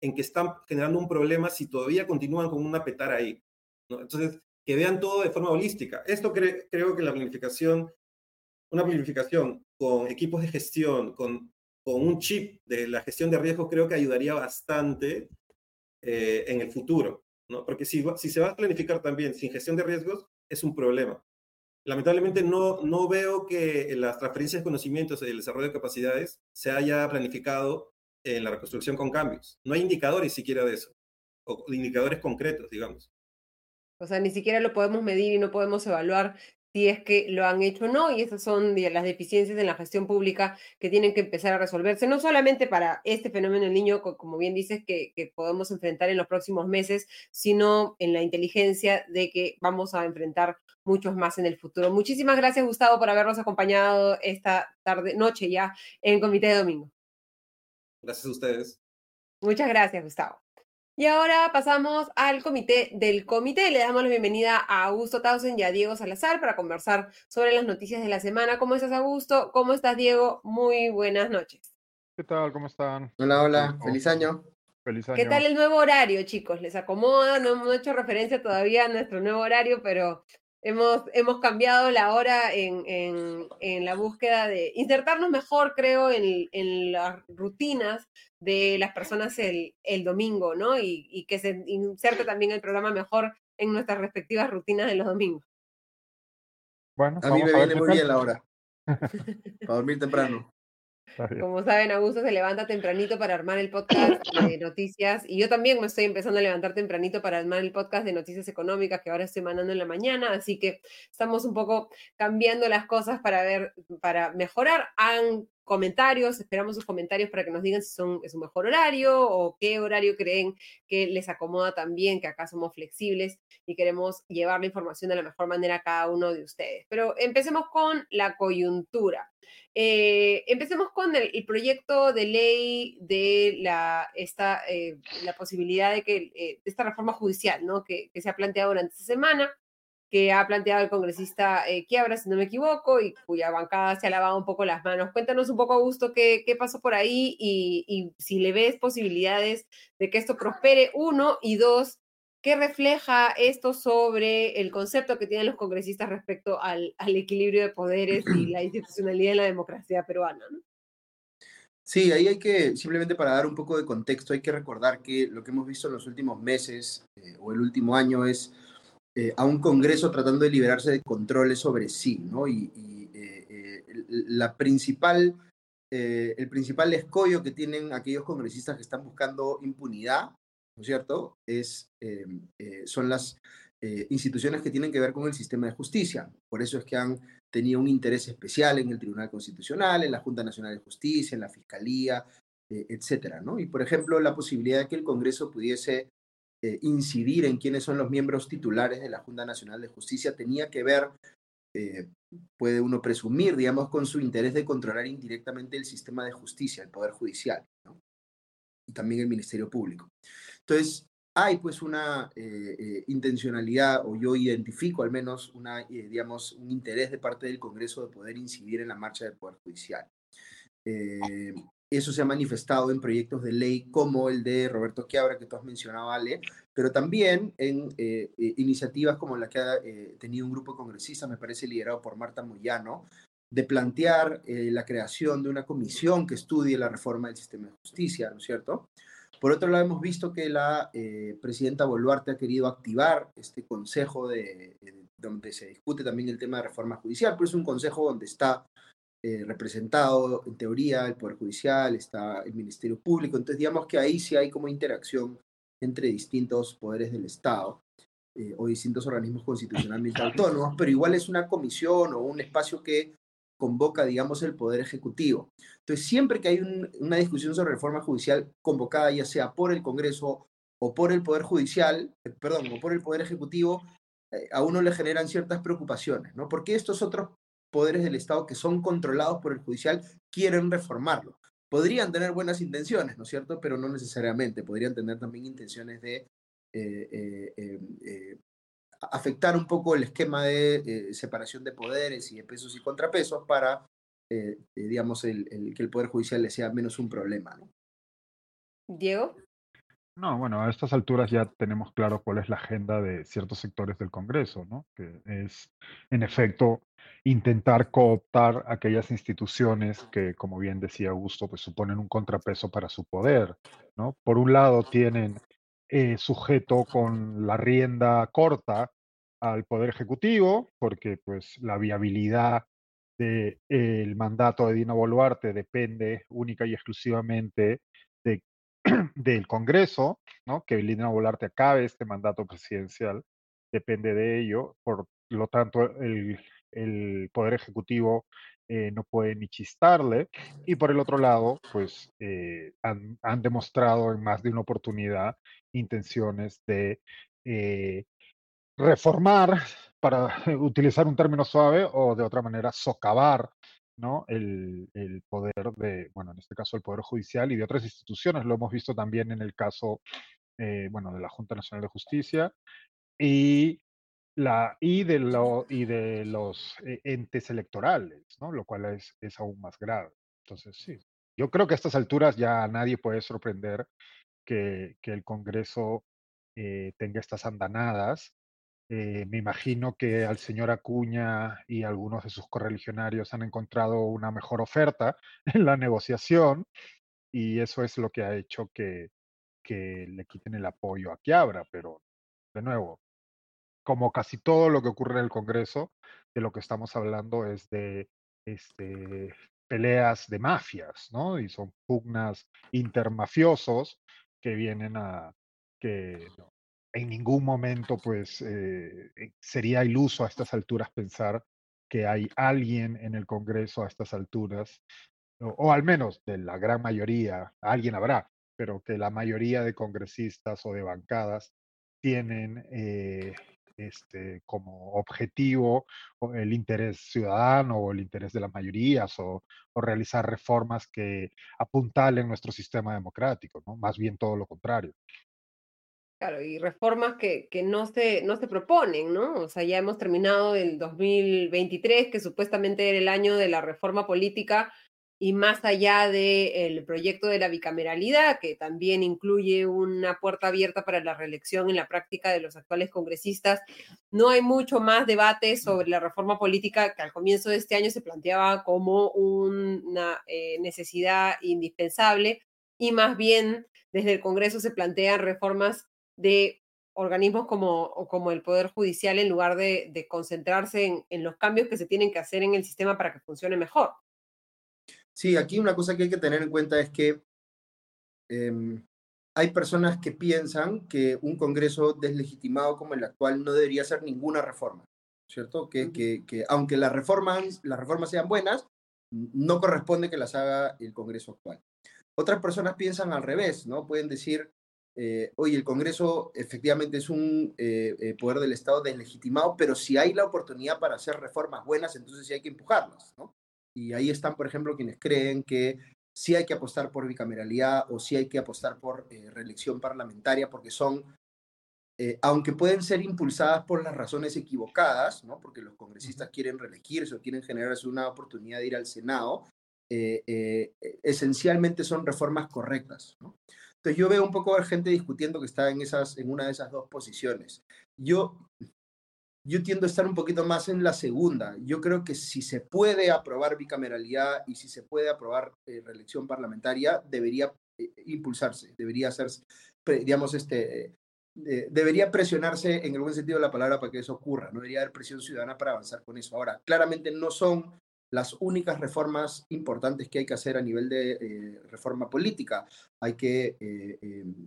en que están generando un problema si todavía continúan con una petar ahí. ¿no? Entonces, que vean todo de forma holística. Esto cre creo que la planificación, una planificación con equipos de gestión, con, con un chip de la gestión de riesgos, creo que ayudaría bastante eh, en el futuro. ¿No? Porque si, si se va a planificar también sin gestión de riesgos, es un problema. Lamentablemente no, no veo que las transferencias de conocimientos y el desarrollo de capacidades se haya planificado en la reconstrucción con cambios. No hay indicadores siquiera de eso, o indicadores concretos, digamos. O sea, ni siquiera lo podemos medir y no podemos evaluar si es que lo han hecho o no, y esas son las deficiencias en la gestión pública que tienen que empezar a resolverse, no solamente para este fenómeno del niño, como bien dices, que, que, podemos enfrentar en los próximos meses, sino en la inteligencia de que vamos a enfrentar muchos más en el futuro. Muchísimas gracias, Gustavo, por habernos acompañado esta tarde, noche ya en Comité de Domingo. Gracias a ustedes. Muchas gracias, Gustavo. Y ahora pasamos al comité del comité. Le damos la bienvenida a Augusto Tausen y a Diego Salazar para conversar sobre las noticias de la semana. ¿Cómo estás, Augusto? ¿Cómo estás, Diego? Muy buenas noches. ¿Qué tal? ¿Cómo están? Hola, hola. Feliz año. Feliz año. ¿Qué tal el nuevo horario, chicos? ¿Les acomoda? No hemos hecho referencia todavía a nuestro nuevo horario, pero Hemos, hemos cambiado la hora en, en, en, la búsqueda de insertarnos mejor, creo, en, en las rutinas de las personas el, el domingo, ¿no? Y, y, que se inserte también el programa mejor en nuestras respectivas rutinas de los domingos. Bueno, a mí me a viene muy bien la hora. Para dormir temprano. Como saben, Augusto se levanta tempranito para armar el podcast de noticias y yo también me estoy empezando a levantar tempranito para armar el podcast de noticias económicas que ahora estoy mandando en la mañana, así que estamos un poco cambiando las cosas para ver, para mejorar. Comentarios, esperamos sus comentarios para que nos digan si son, es un mejor horario o qué horario creen que les acomoda también, que acá somos flexibles y queremos llevar la información de la mejor manera a cada uno de ustedes. Pero empecemos con la coyuntura. Eh, empecemos con el, proyecto de ley de la, esta, eh, la posibilidad de que eh, esta reforma judicial ¿no? que se ha planteado durante esta semana que ha planteado el congresista eh, Quiabra, si no me equivoco, y cuya bancada se ha lavado un poco las manos. Cuéntanos un poco, Augusto, qué, qué pasó por ahí y, y, si le ves posibilidades de que esto prospere, uno, y dos, ¿qué refleja esto sobre el concepto que tienen los congresistas respecto al, al equilibrio de poderes y la institucionalidad de la democracia peruana? Sí, ahí hay que, simplemente para dar un poco de contexto, hay que recordar que lo que hemos visto en los últimos meses eh, o el último año es eh, a un Congreso tratando de liberarse de controles sobre sí, ¿no? Y, eh, la principal, el principal escollo que tienen aquellos congresistas que están buscando impunidad, ¿no es cierto?, es, son las instituciones que tienen que ver con el sistema de justicia. Por eso es que han tenía un interés especial en el Tribunal Constitucional, en la Junta Nacional de Justicia, en la Fiscalía, eh, etcétera, ¿no? Y, por ejemplo, la posibilidad de que el Congreso pudiese eh, incidir en quiénes son los miembros titulares de la Junta Nacional de Justicia tenía que ver, eh, puede uno presumir, digamos, con su interés de controlar indirectamente el sistema de justicia, el Poder Judicial, ¿no? Y también el Ministerio Público. Entonces, hay pues una eh, eh, intencionalidad, o yo identifico al menos una, eh, digamos, un interés de parte del Congreso de poder incidir en la marcha del Poder Judicial. Eso se ha manifestado en proyectos de ley como el de Roberto Quiabra, que tú has mencionado, Ale, pero también en iniciativas como la que ha tenido un grupo de congresistas, me parece liderado por Marta Moyano, de plantear la creación de una comisión que estudie la reforma del sistema de justicia, ¿no es cierto? Por otro lado, hemos visto que la eh, presidenta Boluarte ha querido activar este consejo de, eh, donde se discute también el tema de reforma judicial, pero es un consejo donde está eh, representado, en teoría, el Poder Judicial, está el Ministerio Público, entonces digamos que ahí sí hay como interacción entre distintos poderes del Estado o distintos organismos constitucionalmente autónomos, pero igual es una comisión o un espacio que convoca, digamos, el Poder Ejecutivo. Entonces, siempre que hay una discusión sobre reforma judicial convocada, ya sea por el Congreso o por el Poder Judicial, eh, perdón, o por el Poder Ejecutivo, eh, a uno le generan ciertas preocupaciones, ¿no? Porque estos otros poderes del Estado que son controlados por el judicial quieren reformarlo. Podrían tener buenas intenciones, ¿no es cierto? Pero no necesariamente. Podrían tener también intenciones de eh, afectar un poco el esquema de eh, separación de poderes y de pesos y contrapesos para, eh, eh, digamos, el, que el Poder Judicial le sea menos un problema. ¿no? Diego. No, bueno, a estas alturas ya tenemos claro cuál es la agenda de ciertos sectores del Congreso, ¿no? Que es, en efecto, intentar cooptar aquellas instituciones que, como bien decía Augusto, pues suponen un contrapeso para su poder, ¿no? Por un lado tienen eh, sujeto con la rienda corta al Poder Ejecutivo, porque pues la viabilidad del mandato de Dina Boluarte depende única y exclusivamente del Congreso, ¿no? que Dina Boluarte acabe este mandato presidencial, depende de ello, por lo tanto el, Poder Ejecutivo eh, no puede ni chistarle. Y por el otro lado, pues eh, han, han, demostrado en más de una oportunidad intenciones de eh, reformar, para utilizar un término suave, o de otra manera socavar ¿no? El, el, poder de, bueno, en este caso el Poder Judicial y de otras instituciones. Lo hemos visto también en el caso, bueno, de la Junta Nacional de Justicia y la, y, de lo, y de los eh, entes electorales, ¿no? Lo cual es, es aún más grave. Entonces, sí, yo creo que a estas alturas ya nadie puede sorprender que, que el Congreso eh, tenga estas andanadas. Eh, me imagino que al señor Acuña y algunos de sus correligionarios han encontrado una mejor oferta en la negociación y eso es lo que ha hecho que, que le quiten el apoyo a Quiabra, pero de nuevo, como casi todo lo que ocurre en el Congreso, de lo que estamos hablando es de este, peleas de mafias, ¿no? Y son pugnas intermafiosos que vienen a que en ningún momento, pues, eh, eh, sería iluso a estas alturas pensar que hay alguien en el Congreso a estas alturas, o, o al menos de la gran mayoría, alguien habrá, pero que la mayoría de congresistas o de bancadas tienen eh, este, como objetivo el interés ciudadano o el interés de las mayorías o, realizar reformas que apuntalen nuestro sistema democrático, ¿no? Más bien todo lo contrario. Claro, y reformas que, que, no, se, no se proponen, ¿no? O sea, ya hemos terminado el 2023, que supuestamente era el año de la reforma política, y más allá del proyecto de la bicameralidad, que también incluye una puerta abierta para la reelección en la práctica de los actuales congresistas, no hay mucho más debate sobre la reforma política que al comienzo de este año se planteaba como una eh, necesidad indispensable y más bien desde el Congreso se plantean reformas de organismos como, como el Poder Judicial en lugar de, concentrarse en los cambios que se tienen que hacer en el sistema para que funcione mejor. Sí, aquí una cosa que hay que tener en cuenta es que em, hay personas que piensan que un Congreso deslegitimado como el actual no debería hacer ninguna reforma, ¿cierto? Que, que, aunque las reformas, las reformas sean buenas, no corresponde que las haga el Congreso actual. Otras personas piensan al revés, ¿no? Pueden decir, eh, oye, el Congreso efectivamente es un eh, eh, poder del Estado deslegitimado, pero si hay la oportunidad para hacer reformas buenas, entonces sí hay que empujarlas, ¿no? Y ahí están, por ejemplo, quienes creen que sí hay que apostar por bicameralidad o sí hay que apostar por eh, reelección parlamentaria, porque son, eh, aunque pueden ser impulsadas por las razones equivocadas, ¿no? porque los congresistas quieren reelegirse o quieren generarse una oportunidad de ir al Senado, eh, esencialmente son reformas correctas. ¿no? Entonces yo veo un poco a gente discutiendo que está en, esas, en una de esas dos posiciones. Yo yo tiendo a estar un poquito más en la segunda. Yo creo que si se puede aprobar bicameralidad y si se puede aprobar eh, reelección parlamentaria, debería eh, impulsarse, debería hacerse, digamos, este, eh, debería presionarse en el buen sentido de la palabra para que eso ocurra. No debería haber presión ciudadana para avanzar con eso. Ahora, claramente no son las únicas reformas importantes que hay que hacer a nivel de reforma política. Hay que,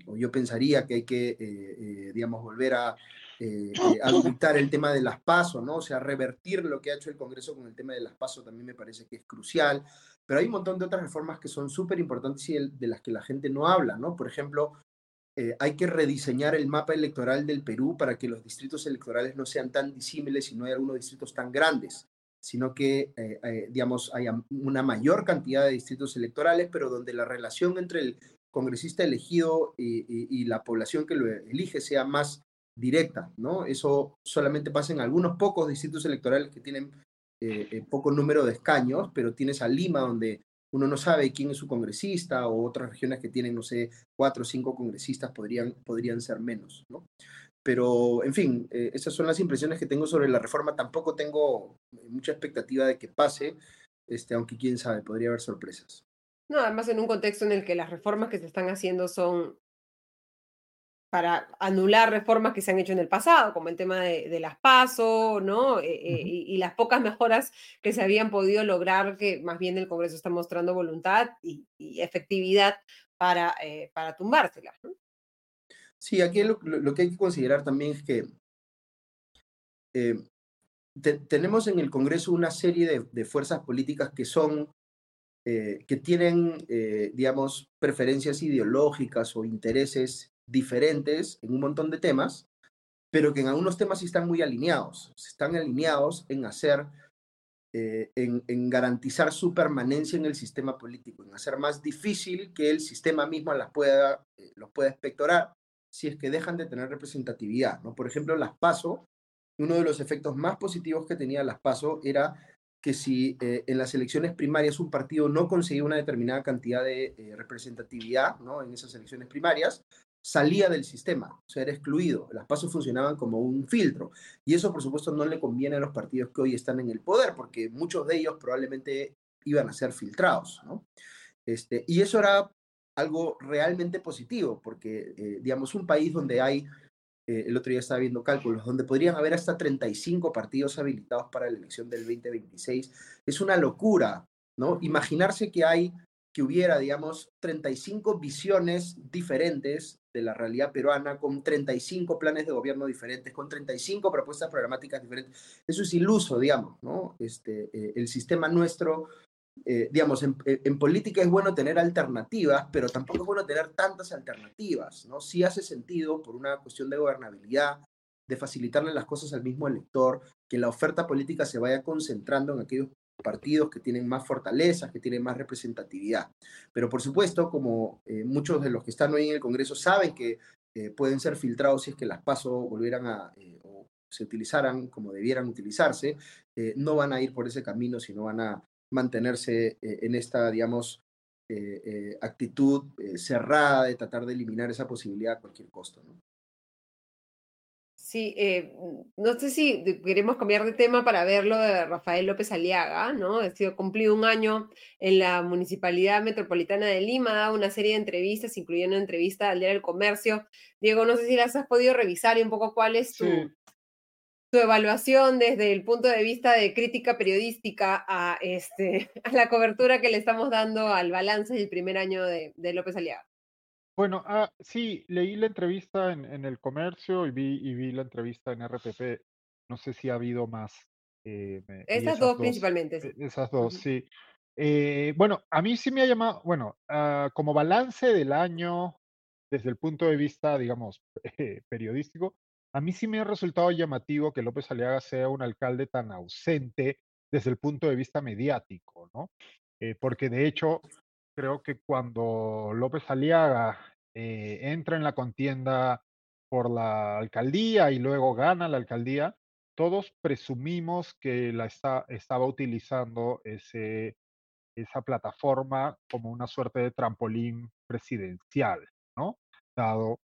o yo pensaría que hay que, digamos, volver a eh, eh el tema de las pasos, ¿no? O sea, revertir lo que ha hecho el Congreso con el tema de las pasos también me parece que es crucial. Pero hay un montón de otras reformas que son súper importantes y de las que la gente no habla, ¿no? Por ejemplo, eh, hay que rediseñar el mapa electoral del Perú para que los distritos electorales no sean tan disímiles y no hay algunos distritos tan grandes, sino que, eh, digamos, haya una mayor cantidad de distritos electorales, pero donde la relación entre el congresista elegido y la población que lo elige sea más directa, ¿no? Eso solamente pasa en algunos pocos distritos electorales que tienen eh, eh, poco número de escaños, pero tienes a Lima donde uno no sabe quién es su congresista o otras regiones que tienen, no sé, cuatro o cinco congresistas podrían, podrían ser menos, ¿no? Pero, en fin, eh, esas son las impresiones que tengo sobre la reforma. Tampoco tengo mucha expectativa de que pase, este, aunque quién sabe, podría haber sorpresas. No, además en un contexto en el que las reformas que se están haciendo son para anular reformas que se han hecho en el pasado, como el tema de, las PASO, ¿no? Eh, eh, y, las pocas mejoras que se habían podido lograr, que más bien el Congreso está mostrando voluntad y, efectividad para, eh, para tumbárselas. ¿no? Sí, aquí lo, que hay que considerar también es que tenemos en el Congreso una serie de, fuerzas políticas que son que tienen, digamos, preferencias ideológicas o intereses diferentes en un montón de temas, pero que en algunos temas sí están muy alineados. Están alineados en hacer, eh, en, garantizar su permanencia en el sistema político, en hacer más difícil que el sistema mismo las pueda, eh, los pueda espectorar si es que dejan de tener representatividad. ¿no? Por ejemplo, las PASO, uno de los efectos más positivos que tenía las PASO era que si eh, en las elecciones primarias un partido no conseguía una determinada cantidad de representatividad ¿no? en esas elecciones primarias, salía del sistema, o sea, era excluido. Las pasos funcionaban como un filtro. Y eso, por supuesto, no le conviene a los partidos que hoy están en el poder, porque muchos de ellos probablemente iban a ser filtrados, ¿no? Este, y eso era algo realmente positivo, porque, eh, digamos, un país donde hay, eh, el otro día estaba viendo cálculos, donde podrían haber hasta 35 partidos habilitados para la elección del 2026, es una locura, ¿no? Imaginarse que hay que hubiera, digamos, 35 visiones diferentes de la realidad peruana, con 35 planes de gobierno diferentes, con 35 propuestas programáticas diferentes. Eso es iluso, digamos, ¿no? Este, eh, el sistema nuestro, eh, digamos, en, en, política es bueno tener alternativas, pero tampoco es bueno tener tantas alternativas, ¿no? Sí hace sentido por una cuestión de gobernabilidad, de facilitarle las cosas al mismo elector, que la oferta política se vaya concentrando en aquellos partidos que tienen más fortalezas, que tienen más representatividad. Pero por supuesto, como eh, muchos de los que están hoy en el Congreso saben que eh, pueden ser filtrados si es que las PASO volvieran a, eh, o se utilizaran como debieran utilizarse, no van a ir por ese camino, sino van a mantenerse en esta, digamos, actitud cerrada de tratar de eliminar esa posibilidad a cualquier costo. ¿no? Sí, eh, no sé si queremos cambiar de tema para ver lo de Rafael López Aliaga, ¿no? Ha sido cumplido un año en la Municipalidad Metropolitana de Lima, una serie de entrevistas, incluyendo una entrevista al Diario del Comercio. Diego, no sé si las has podido revisar y un poco cuál es tu, evaluación desde el punto de vista de crítica periodística a, este, a la cobertura que le estamos dando al balance del primer año de López Aliaga. Bueno, ah, sí, leí la entrevista en, el comercio y vi, y vi la entrevista en RPP. No sé si ha habido más. Eh, esas, dos, principalmente. E, esas dos, sí. Eh, bueno, a mí sí me ha llamado, bueno, ah, como balance del año, desde el punto de vista, digamos, periodístico, a mí sí me ha resultado llamativo que López Aliaga sea un alcalde tan ausente desde el punto de vista mediático, ¿no? Eh, porque de hecho, creo que cuando López Aliaga eh, entra en la contienda por la alcaldía y luego gana la alcaldía, todos presumimos que la estaba utilizando ese, esa plataforma como una suerte de trampolín presidencial, ¿no? Dado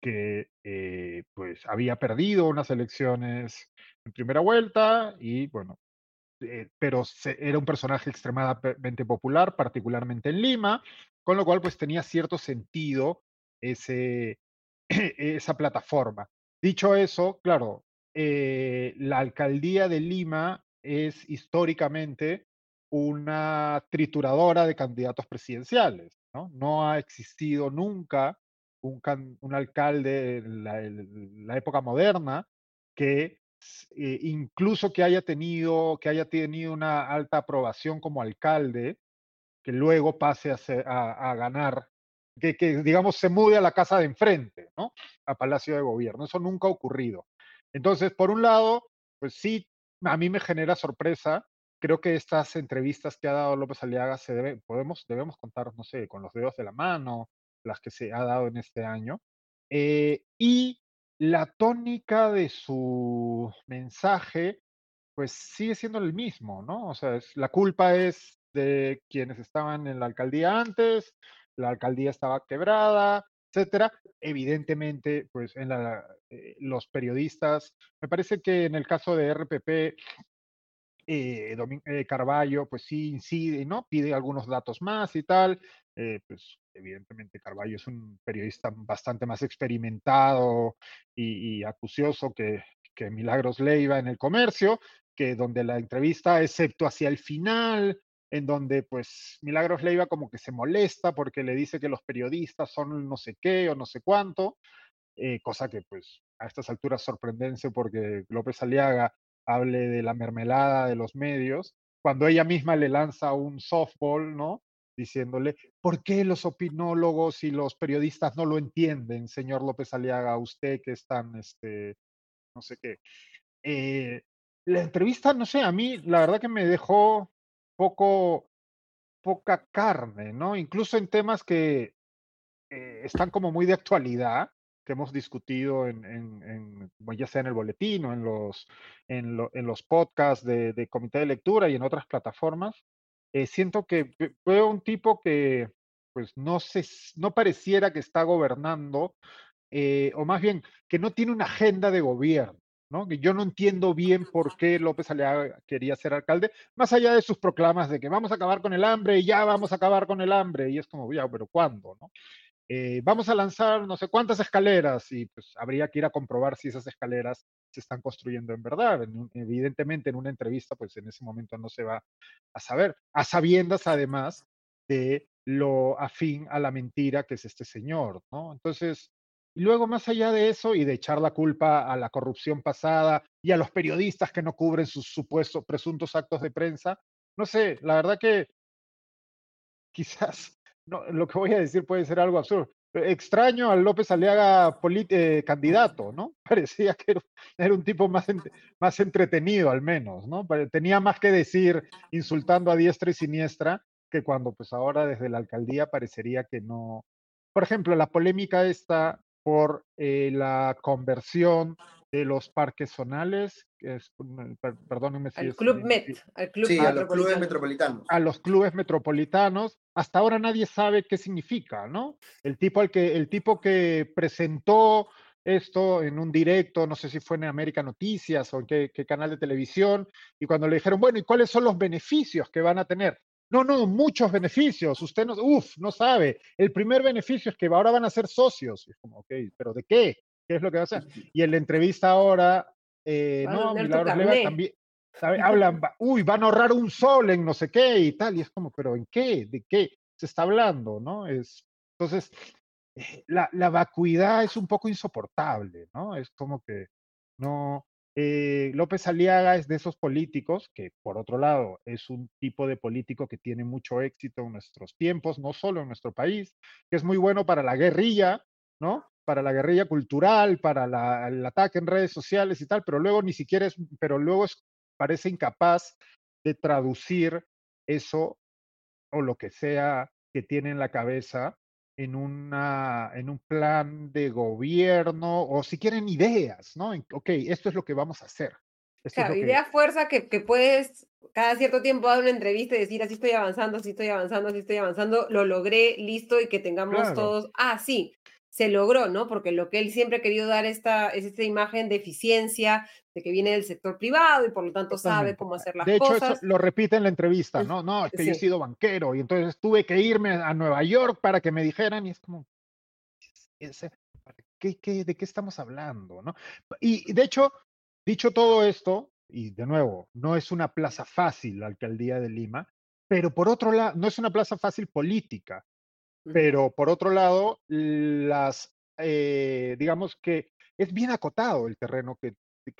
que eh, pues había perdido unas elecciones en primera vuelta y bueno, eh, pero era un personaje extremadamente popular, particularmente en Lima, con lo cual pues tenía cierto sentido ese, esa plataforma. Dicho eso, claro, eh, la alcaldía de Lima es históricamente una trituradora de candidatos presidenciales. No, no ha existido nunca un, un alcalde en la, época moderna que eh, incluso que haya tenido que haya tenido una alta aprobación como alcalde, que luego pase a, a ganar, que, que, digamos se mude a la casa de enfrente, ¿no? A Palacio de Gobierno. Eso nunca ha ocurrido. Entonces, por un lado, pues sí, a mí me genera sorpresa. Creo que estas entrevistas que ha dado López Aliaga se debe, debemos contar, no sé, con los dedos de la mano, las que se ha dado en este año. Eh, y la tónica de su mensaje, pues sigue siendo el mismo, ¿no? O sea, es, la culpa es de quienes estaban en la alcaldía antes, la alcaldía estaba quebrada, etcétera. Evidentemente, pues en eh, los periodistas, me parece que en el caso de RPP, eh, eh, Carballo, pues sí incide, ¿no? Pide algunos datos más y tal. Eh, pues evidentemente Carballo es un periodista bastante más experimentado y, acucioso que, que, Milagros Leiva en el comercio, que donde la entrevista, excepto hacia el final, en donde pues Milagros Leiva como que se molesta porque le dice que los periodistas son no sé qué o no sé cuánto, eh, cosa que pues a estas alturas sorprendense porque López Aliaga hable de la mermelada de los medios, cuando ella misma le lanza un softball, ¿no? Diciéndole, ¿por qué los opinólogos y los periodistas no lo entienden, señor López Aliaga, usted que es tan, este, no sé qué? Eh, la entrevista, no sé, a mí la verdad que me dejó poco, poca carne, ¿no? Incluso en temas que eh, están como muy de actualidad, que hemos discutido en, en, ya sea en el boletín o en los, en, los podcasts de, de, comité de lectura y en otras plataformas, eh, siento que veo un tipo que pues no, se, no pareciera que está gobernando, eh, o más bien que no tiene una agenda de gobierno. ¿no? Que yo no entiendo bien por qué López Aliaga quería ser alcalde, más allá de sus proclamas de que vamos a acabar con el hambre y ya vamos a acabar con el hambre, y es como, ya, pero ¿cuándo? ¿no? Eh, vamos a lanzar no sé cuántas escaleras y pues habría que ir a comprobar si esas escaleras se están construyendo en verdad. evidentemente en una entrevista pues en ese momento no se va a saber, a sabiendas además de lo afín a la mentira que es este señor, ¿no? Entonces, y luego más allá de eso y de echar la culpa a la corrupción pasada y a los periodistas que no cubren sus supuestos presuntos actos de prensa, no sé, la verdad que quizás no, lo que voy a decir puede ser algo absurdo. Extraño al López Aliaga eh, candidato, ¿no? Parecía que era, un tipo más, más entretenido al menos, ¿no? Tenía más que decir insultando a diestra y siniestra que cuando pues ahora desde la alcaldía parecería que no. Por ejemplo, la polémica está por eh, la conversión de los parques zonales, que es, perdónenme si al Club Met, al club sí, a los clubes metropolitanos. A los clubes metropolitanos. Hasta ahora nadie sabe qué significa, ¿no? El tipo, al que, el tipo que presentó esto en un directo, no sé si fue en América Noticias o en qué, qué canal de televisión, y cuando le dijeron, bueno, ¿y cuáles son los beneficios que van a tener? No, no, muchos beneficios. Usted no, uff, no sabe. El primer beneficio es que ahora van a ser socios. es como, ok, pero ¿de qué? ¿Qué es lo que va a hacer? Y en la entrevista ahora, eh, no, Milagros Leva también, hablan, uy, van a ahorrar un sol en no sé qué y tal. Y es como, pero ¿en qué? ¿De qué se está hablando? ¿No? Es, entonces, eh, la, la vacuidad es un poco insoportable, ¿no? Es como que no, eh, López Aliaga es de esos políticos que, por otro lado, es un tipo de político que tiene mucho éxito en nuestros tiempos, no solo en nuestro país, que es muy bueno para la guerrilla, ¿no? Para la guerrilla cultural, para el ataque en redes sociales y tal, pero luego ni siquiera es, pero luego parece incapaz de traducir eso o lo que sea que tiene en la cabeza en, una, en un plan de gobierno o si quieren ideas, ¿no? Ok, esto es lo que vamos a hacer. claro, idea fuerza que, que, puedes cada cierto tiempo dar una entrevista y decir, así estoy avanzando, así estoy avanzando, así estoy avanzando, lo logré, listo, y que tengamos todos, ah, sí, se logró, ¿no? Porque lo que él siempre ha querido dar esta, es esta imagen de eficiencia, de que viene del sector privado y por lo tanto sabe cómo hacer las cosas. De hecho, lo repite en la entrevista, ¿no? No, es que yo he sido banquero y entonces tuve que irme a Nueva York para que me dijeran y es como, ¿qué, qué, de qué estamos hablando, no? Y de hecho, dicho todo esto, y de nuevo, no es una plaza fácil la alcaldía de Lima, pero por otro lado, no es una plaza fácil política, pero por otro lado, las, eh, digamos que es bien acotado el terreno que,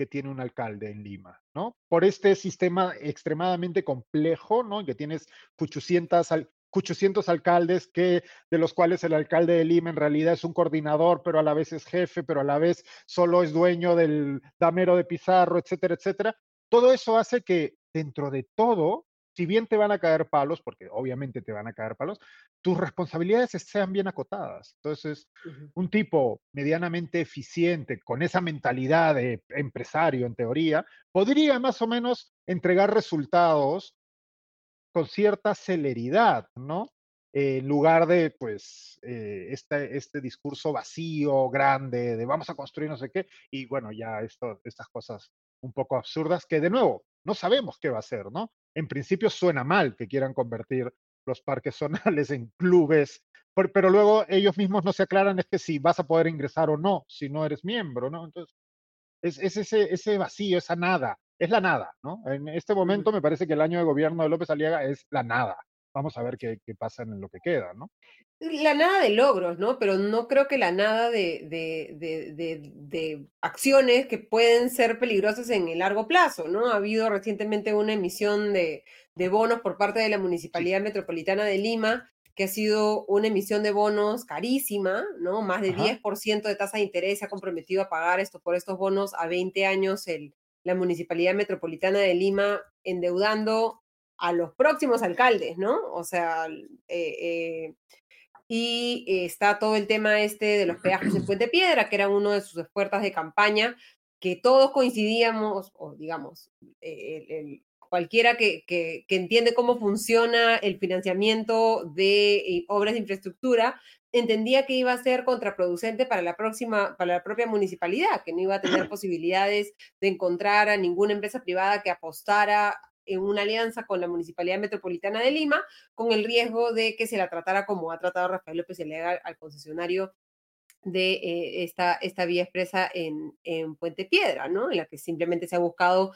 tiene un alcalde en Lima, ¿no? Por este sistema extremadamente complejo, ¿no? Que tienes 800, 800 alcaldes que, de los cuales el alcalde de Lima en realidad es un coordinador, pero a la vez es jefe, pero a la vez solo es dueño del damero de Pizarro, etcétera, etcétera. Todo eso hace que dentro de todo si bien te van a caer palos, porque obviamente te van a caer palos, tus responsabilidades sean bien acotadas. Entonces, un tipo medianamente eficiente, con esa mentalidad de empresario en teoría, podría más o menos entregar resultados con cierta celeridad, ¿no? en lugar de, pues, eh, este, este discurso vacío, grande, de vamos a construir no sé qué, y bueno, ya esto, estas cosas un poco absurdas que de nuevo no sabemos qué va a ser, ¿no? En principio suena mal que quieran convertir los parques zonales en clubes, pero luego ellos mismos no se aclaran es que si vas a poder ingresar o no, si no eres miembro, ¿no? Entonces, es, ese, ese vacío, esa nada, es la nada, ¿no? En este momento me parece que el año de gobierno de López Aliaga es la nada. Vamos a ver qué, qué pasa en lo que queda, ¿no? la nada de logros, ¿no? Pero no creo que la nada de, de, acciones que pueden ser peligrosas en el largo plazo, ¿no? Ha habido recientemente una emisión de, bonos por parte de la Municipalidad Metropolitana de Lima, que ha sido una emisión de bonos carísima, ¿no? Más de 10% de tasa de interés se ha comprometido a pagar esto por estos bonos a 20 años el, la Municipalidad Metropolitana de Lima, endeudando a los próximos alcaldes, ¿no? O sea, eh, eh, y está todo el tema este de los peajes en Puente Piedra, que era uno de sus esfuerzos de campaña, que todos coincidíamos, o digamos, cualquiera que, que, entiende cómo funciona el financiamiento de obras de infraestructura, entendía que iba a ser contraproducente para la próxima, para la propia municipalidad, que no iba a tener posibilidades de encontrar a ninguna empresa privada que apostara en una alianza con la Municipalidad Metropolitana de Lima, con el riesgo de que se la tratara como ha tratado Rafael López Legal al concesionario de eh, esta, esta vía expresa en, en Puente Piedra, ¿no? En la que simplemente se ha buscado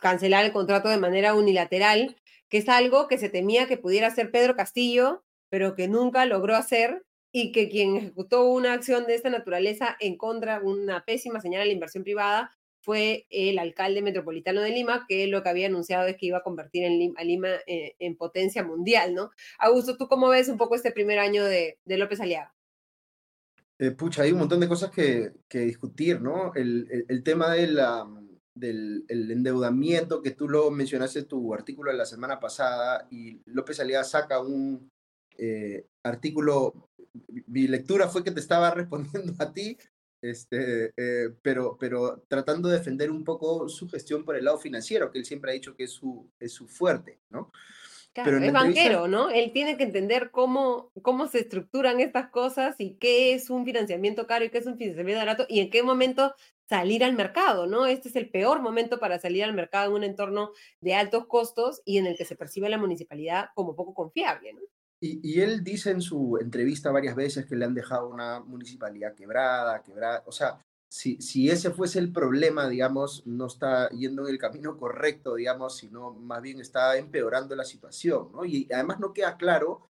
cancelar el contrato de manera unilateral, que es algo que se temía que pudiera hacer Pedro Castillo, pero que nunca logró hacer y que quien ejecutó una acción de esta naturaleza en contra, una pésima señal a la inversión privada, fue el alcalde metropolitano de Lima, que lo que había anunciado es que iba a convertir a Lima eh, en potencia mundial, ¿no? Augusto, ¿tú cómo ves un poco este primer año de, López Aliaga? Eh, pucha, hay un montón de cosas que, discutir, ¿no? El, tema del endeudamiento que tú lo mencionaste en tu artículo de la semana pasada y López Aliaga saca un eh, artículo, mi lectura fue que te estaba respondiendo a ti Este, eh, pero, pero tratando de defender un poco su gestión por el lado financiero, que él siempre ha dicho que es su, es su fuerte, ¿no? Claro, es banquero, ¿no? Él tiene que entender cómo, cómo se estructuran estas cosas y qué es un financiamiento caro y qué es un financiamiento barato y en qué momento salir al mercado, ¿no? Este es el peor momento para salir al mercado en un entorno de altos costos y en el que se percibe la municipalidad como poco confiable, ¿no? Y, él dice en su entrevista varias veces que le han dejado una municipalidad quebrada, quebrada. O sea, si, si ese fuese el problema, digamos, no está yendo en el camino correcto, digamos, sino más bien está empeorando la situación, ¿no? Y además no queda claro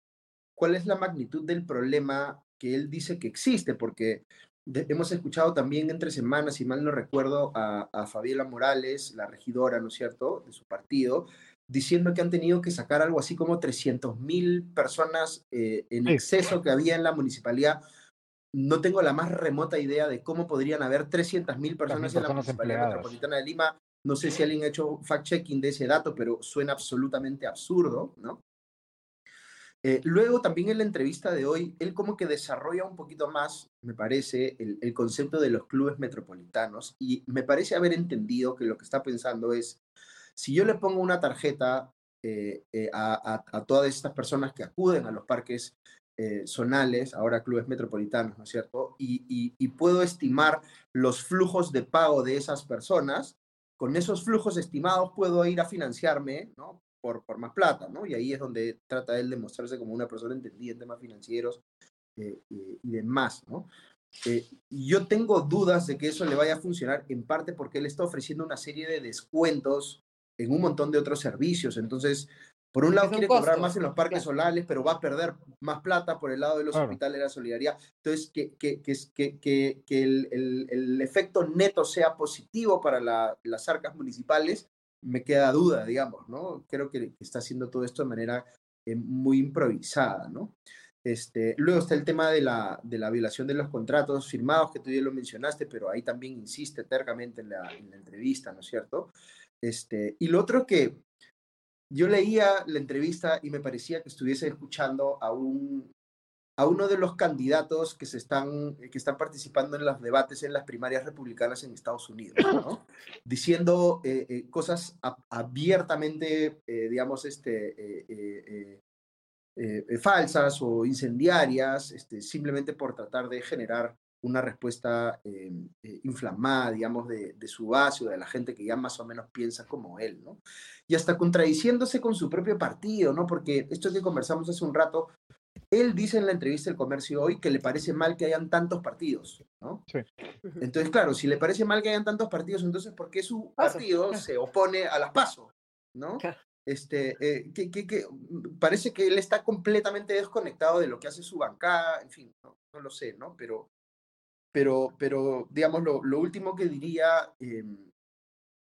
cuál es la magnitud del problema que él dice que existe, porque hemos escuchado también entre semanas, si mal no recuerdo, a, a Fabiola Morales, la regidora, ¿no es cierto?, de su partido, diciendo que han tenido que sacar algo así como 300 mil personas eh, en exceso que había en la municipalidad. No tengo la más remota idea de cómo podrían haber 300 mil personas en la municipalidad metropolitana de Lima. No sé si alguien ha hecho fact-checking de ese dato, pero suena absolutamente absurdo, ¿no? Eh, luego también en la entrevista de hoy, él como que desarrolla un poquito más, me parece, el, el, concepto de los clubes metropolitanos y me parece haber entendido que lo que está pensando es, si yo le pongo una tarjeta eh, eh, a, todas estas personas que acuden a los parques eh, zonales, ahora clubes metropolitanos, ¿no es cierto? Y, puedo estimar los flujos de pago de esas personas, con esos flujos estimados puedo ir a financiarme, ¿no? Por, por más plata, ¿no? Y ahí es donde trata él de mostrarse como una persona entendida en temas financieros y demás, ¿no? yo tengo dudas de que eso le vaya a funcionar en parte porque él está ofreciendo una serie de descuentos en un montón de otros servicios. Entonces, por un lado quiere cobrar más en los parques solares, pero va a perder más plata por el lado de los hospitales de la solidaridad. Entonces, que, que, que, que, que el, el, el, efecto neto sea positivo para la, las arcas municipales, me queda duda, digamos, ¿no? Creo que está haciendo todo esto de manera eh, muy improvisada, ¿no? Este, luego está el tema de la, de la violación de los contratos firmados, que tú ya lo mencionaste, pero ahí también insiste tercamente en la, en la entrevista, ¿no es cierto? Este, y lo otro que yo leía la entrevista y me parecía que estuviese escuchando a, un, a uno de los candidatos que, se están, que están participando en los debates en las primarias republicanas en Estados Unidos, diciendo eh, eh, cosas abiertamente, eh, digamos, este, falsas o incendiarias, este, simplemente por tratar de generar una respuesta eh, eh, inflamada, digamos, de, su base o de la gente que ya más o menos piensa como él, ¿no? Y hasta contradiciéndose con su propio partido, ¿no? Porque esto que conversamos hace un rato, él dice en la entrevista del comercio hoy que le parece mal que hayan tantos partidos, ¿no? Sí. Entonces, claro, si le parece mal que hayan tantos partidos, entonces, ¿por qué su partido se opone a las PASO, ¿no? Este, eh, que, que, parece que él está completamente desconectado de lo que hace su bancada, en fin, no, no lo sé, ¿no? Pero pero, pero digamos, lo, lo último que diría, em,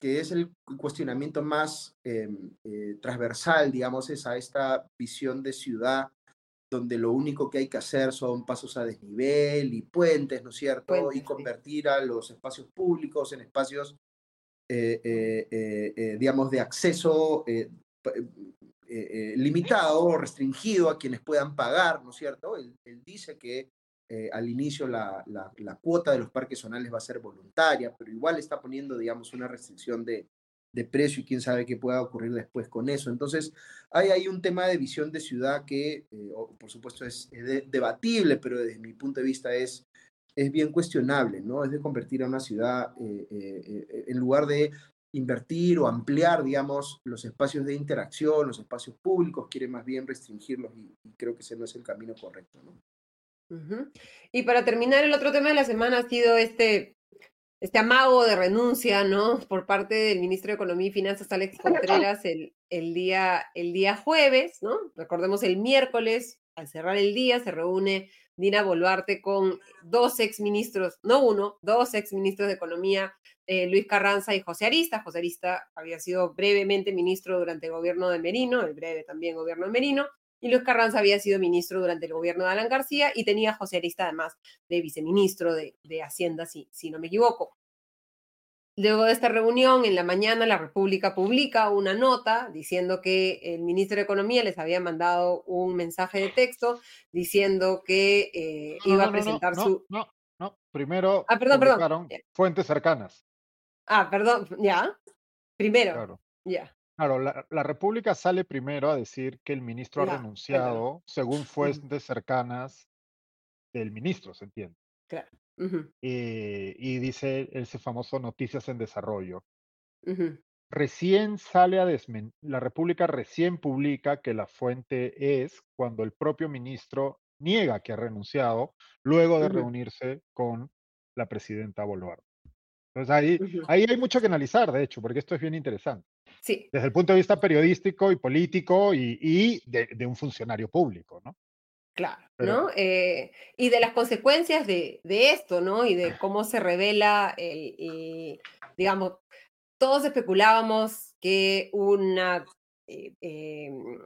que es el cuestionamiento más em, eh, transversal, digamos, es a esta visión de ciudad donde lo único que hay que hacer son pasos a desnivel y puentes, ¿no es cierto? y convertir a los espacios públicos en espacios, eh, eh, digamos, de acceso limitado o restringido a quienes puedan pagar, ¿no es cierto? él dice que eh, al inicio la, cuota de los parques zonales va a ser voluntaria, pero igual está poniendo, digamos, una restricción de, precio y quién sabe qué pueda ocurrir después con eso. Entonces, hay ahí un tema de visión de ciudad que, eh, por supuesto, es, debatible, pero desde mi punto de vista es, es bien cuestionable, ¿no? Es de convertir a una ciudad, eh, en lugar de invertir o ampliar, digamos, los espacios de interacción, los espacios públicos, quiere más bien restringirlos y, y creo que ese no es el camino correcto, ¿no? Y para terminar, el otro tema de la semana ha sido este, este amago de renuncia, ¿no? Por parte del ministro de Economía y Finanzas, Alex Contreras, el, el, día, el día jueves, ¿no? Recordemos el miércoles, al cerrar el día, se reúne Dina Boluarte con dos exministros, no uno, dos exministros de Economía, eh, Luis Carranza y José Arista. José Arista había sido brevemente ministro durante el gobierno de Merino, el breve también gobierno de Merino, y Luis Carranza había sido ministro durante el gobierno de Alan García y tenía a José Arista además de viceministro de, Hacienda, si, si no me equivoco. Luego de esta reunión, en la mañana, la República publica una nota diciendo que el ministro de Economía les había mandado un mensaje de texto diciendo que eh, iba a presentar su... No, no, primero Ah, perdón, perdón. fuentes cercanas. Ah, perdón, ya. Primero, Claro. ya. Claro, la, la República sale primero a decir que el ministro ha renunciado según fuentes cercanas del ministro, ¿se entiende? Ujú, Eh, y dice ese famoso noticias en desarrollo. ujú, Recién sale a desmentir, la República recién publica que la fuente es cuando el propio ministro niega que ha renunciado luego de Ujú. reunirse con la presidenta Boluarte. Entonces ahí, ujú. ahí hay mucho que analizar, de hecho, porque esto es bien interesante. Sí, Desde el punto de vista periodístico y político y, y de, de un funcionario público, ¿no? claro, Pero- ¿no? Eh, y de las consecuencias de, de esto, ¿no? Y de cómo se revela el, el- digamos, todos especulábamos que una eh, em,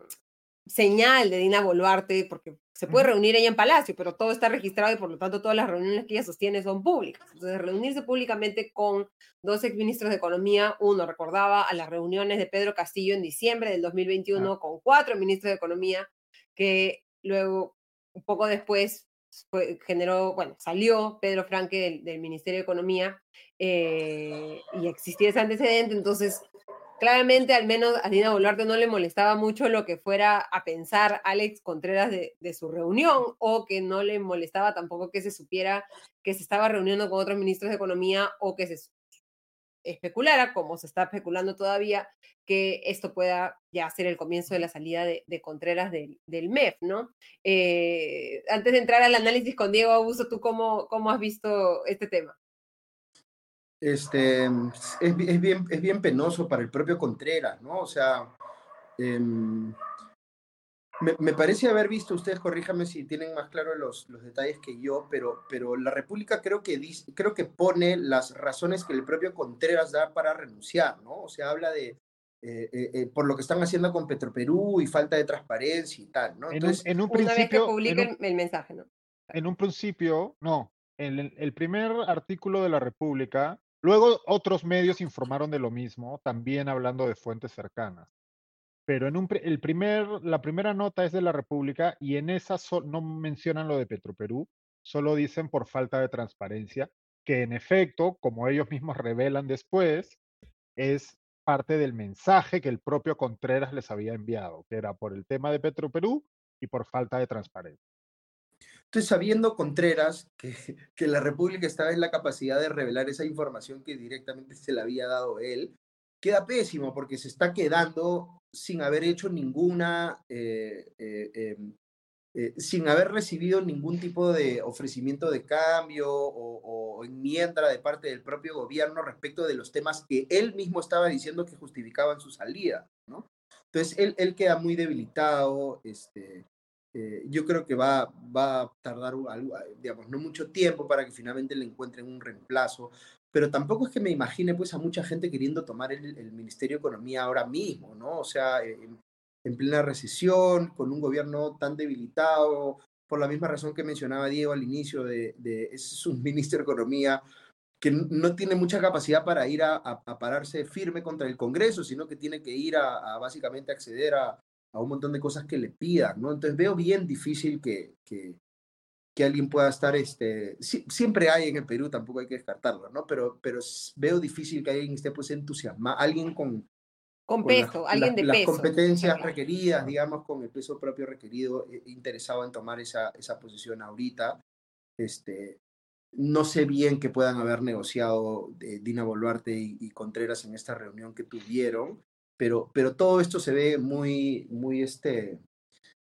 señal de Dina Boluarte, porque se puede reunir ella en Palacio, pero todo está registrado y por lo tanto todas las reuniones que ella sostiene son públicas. Entonces, reunirse públicamente con dos exministros de Economía, uno recordaba a las reuniones de Pedro Castillo en diciembre del 2021 con cuatro ministros de Economía, que luego, un poco después, fue- generó, bueno, salió Pedro Franque del, del Ministerio de Economía eh, y existía ese antecedente, entonces claramente al menos a Dina Boluarte no le molestaba mucho lo que fuera a pensar Alex Contreras de, su reunión o que no le molestaba tampoco que se supiera que se estaba reuniendo con otros ministros de Economía o que se especulara, como se está especulando todavía, que esto pueda ya ser el comienzo de la salida de, Contreras del, del MEF, ¿no? Eh, antes de entrar al análisis con Diego Augusto, ¿tú cómo, cómo has visto este tema? Este, es, bi- es bien, es bien penoso para el propio Contreras, ¿no? O sea, em, me, me parece haber visto, ustedes corríjame si tienen más claro los, los detalles que yo, pero, pero la República creo que, dice, creo que pone las razones que el propio Contreras da para renunciar, ¿no? O sea, habla de, eh, eh, eh, por lo que están haciendo con Petroperú y falta de transparencia y tal, ¿no? En un, Entonces, en un Una vez que principio, en publiquen un- el mensaje, ¿no? en un principio, no. En el, el primer artículo de la República, luego otros medios informaron de lo mismo, también hablando de fuentes cercanas. Pero en el primer, la primera nota es de la República y en esa no mencionan lo de Petroperú, solo dicen por falta de transparencia, que en efecto, como ellos mismos revelan después, es parte del mensaje que el propio Contreras les había enviado, que era por el tema de Petroperú y por falta de transparencia. Entonces, sabiendo Contreras que, la República estaba en la capacidad de revelar esa información que directamente se le había dado él, queda pésimo porque se está quedando sin haber hecho ninguna, eh, eh, eh, eh, sin haber recibido ningún tipo de ofrecimiento de cambio o, o enmienda de parte del propio gobierno respecto de los temas que él mismo estaba diciendo que justificaban su salida. Entonces, él, él queda muy debilitado, este, eh, yo creo que va, va a tardar, algo, digamos, no mucho tiempo para que finalmente le encuentren un reemplazo, pero tampoco es que me imagine pues a mucha gente queriendo tomar el, Ministerio de Economía ahora mismo, ¿no? O sea, en, en plena recesión, con un gobierno tan debilitado, por la misma razón que mencionaba Diego al inicio de, de es un ministro de Economía que no tiene mucha capacidad para ir a, pararse firme contra el Congreso, sino que tiene que ir a básicamente acceder a, a un montón de cosas que le pidan, ¿no? Entonces veo bien difícil que, que, que alguien pueda estar, este, si- siempre hay en el Perú, tampoco hay que descartarlo, ¿no? Pero, pero veo difícil que alguien esté pues entusiasmado, alguien con, Con con las- peso, alguien las- de las peso. competencias claro. requeridas, digamos, con el peso propio requerido, eh, interesado en tomar esa, esa posición ahorita. Este, no sé bien que puedan haber negociado eh, Dina Boluarte y, y Contreras en esta reunión que tuvieron, pero, pero todo esto se ve muy, muy este,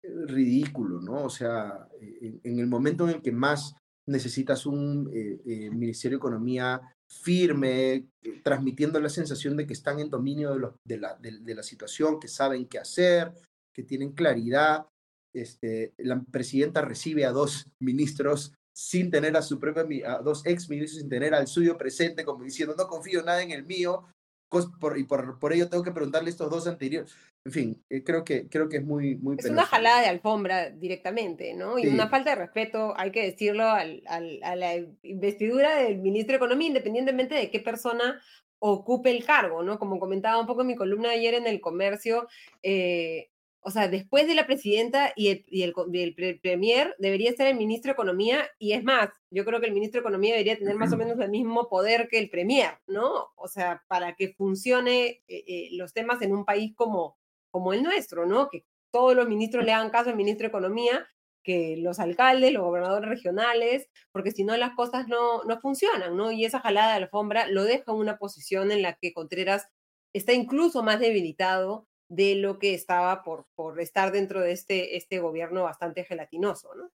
ridículo, ¿no? O sea, en, el momento en el que más necesitas un eh, eh, Ministerio de Economía firme, eh, transmitiendo la sensación de que están en dominio de, los- de la, de- la situación, que saben qué hacer, que tienen claridad. Este, la presidenta recibe a dos ministros sin tener a su propia, a dos ex ministros sin tener al suyo presente, como diciendo, no confío nada en el mío, por- y por, por ello tengo que preguntarle estos dos anteriores. En fin, eh, creo, que, creo que es muy, muy Es una jalada de alfombra directamente, ¿no? Y Sí. una falta de respeto, hay que decirlo, al- al- a la investidura del ministro de Economía, independientemente de qué persona ocupe el cargo, ¿no? Como comentaba un poco en mi columna ayer en el comercio, eh, o sea, después de la presidenta y el, y el, premier, debería ser el ministro de Economía, y es más, yo creo que el ministro de Economía debería tener más o menos el mismo poder que el premier, ¿no? O sea, para que funcione eh, eh, los temas en un país como, como el nuestro, ¿no? Que todos los ministros le hagan caso al ministro de Economía, que los alcaldes, los gobernadores regionales, porque si no las cosas no, no funcionan, ¿no? Y esa jalada de alfombra lo deja en una posición en la que Contreras está incluso más debilitado de lo que estaba por, por estar dentro de este, este gobierno bastante gelatinoso, ¿no?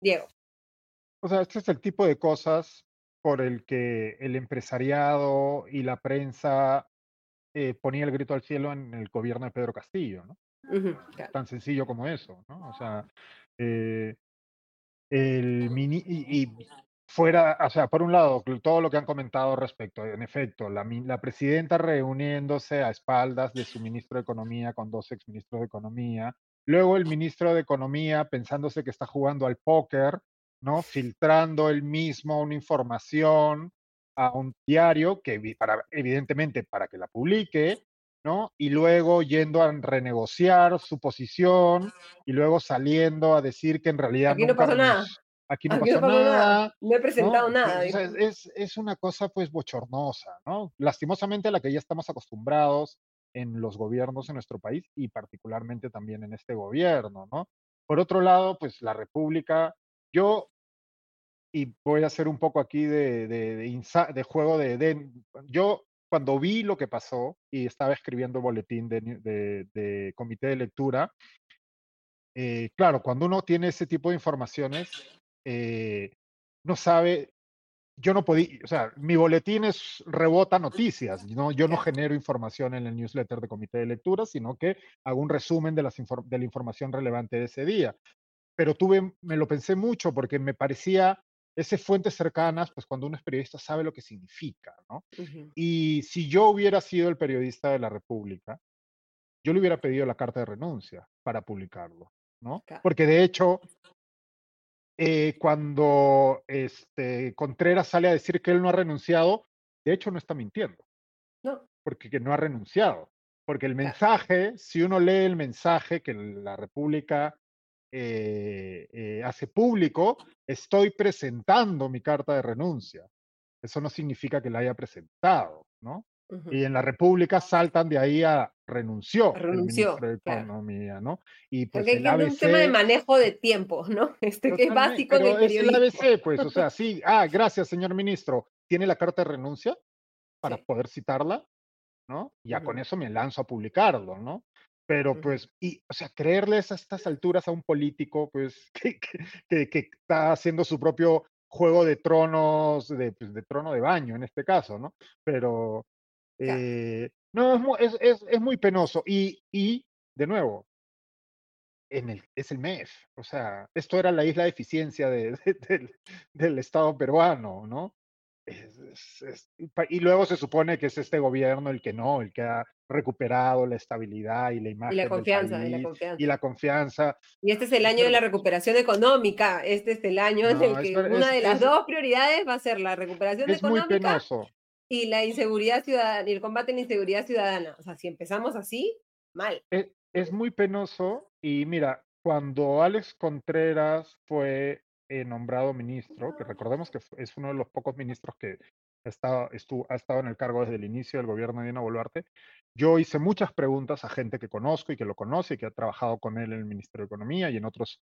Diego. O sea, este es el tipo de cosas por el que el empresariado y la prensa eh, ponía el grito al cielo en el gobierno de Pedro Castillo, ¿no? Tan sencillo como eso, ¿no? O sea, eh, el mini, y, fuera, o sea, por un lado, todo lo que han comentado respecto, en efecto, la, la presidenta reuniéndose a espaldas de su ministro de Economía con dos exministros de Economía, luego el ministro de Economía pensándose que está jugando al póker, ¿no? Filtrando él mismo una información a un diario que para, evidentemente para que la publique, ¿no? Y luego yendo a renegociar su posición y luego saliendo a decir que en realidad Aquí no pasó nada aquí no pasó nada. No he presentado nada. es, es, una cosa pues bochornosa, ¿no? Lastimosamente a la que ya estamos acostumbrados en los gobiernos en nuestro país y particularmente también en este gobierno, ¿no? Por otro lado, pues la República, yo, y voy a hacer un poco aquí de, de, de, juego de, yo cuando vi lo que pasó y estaba escribiendo el boletín de, comité de lectura, eh, claro, cuando uno tiene ese tipo de informaciones, eh, no sabe, yo no podía, o sea, mi boletín es rebota noticias, ¿no? yo no genero información en el newsletter de comité de lectura, sino que hago un resumen de, las de la información relevante de ese día. Pero tuve, me lo pensé mucho porque me parecía esas fuentes cercanas, pues cuando uno es periodista sabe lo que significa, ¿no? Y si yo hubiera sido el periodista de la República, yo le hubiera pedido la carta de renuncia para publicarlo, ¿no? Porque de hecho, eh, cuando este, Contreras sale a decir que él no ha renunciado, de hecho no está mintiendo. No. Porque que no ha renunciado. Porque el mensaje, si uno lee el mensaje que la República eh, eh, hace público, estoy presentando mi carta de renuncia. Eso no significa que la haya presentado, ¿no? Y en la República saltan de ahí a renunció, renunció el ministro de Economía, ¿no? Y pues Porque el un tema de manejo de tiempo, ¿no? Este que es básico en el periodismo. Es el ABC, pues, o sea, sí, ah, gracias, señor ministro. ¿Tiene la carta de renuncia para poder citarla? ¿No? Ya con eso me lanzo a publicarlo, ¿no? Pero pues, y, o sea, creerles a estas alturas a un político, pues, que, que, que está haciendo su propio juego de tronos, de, pues, de trono de baño en este caso, ¿no? Pero, eh, no, es, es, es, muy penoso. Y, y, de nuevo, en el, es el MEF. O sea, esto era la isla de eficiencia de, del, del, Estado peruano, ¿no? y luego se supone que es este gobierno el que no, el que ha recuperado la estabilidad y la imagen. Y la confianza, y la confianza. Y la confianza. Y este es el año de la recuperación económica. Este es el año en el que una de las dos prioridades va a ser la recuperación es económica. Muy penoso y la inseguridad ciudadana y el combate a la inseguridad ciudadana. O sea, si empezamos así, mal. Es, es muy penoso y mira, cuando Alex Contreras fue eh, nombrado ministro, que recordemos que es uno de los pocos ministros que está, estuvo, ha estado en el cargo desde el inicio del gobierno de Dina Boluarte, yo hice muchas preguntas a gente que conozco y que lo conoce y que ha trabajado con él en el Ministerio de Economía y en otros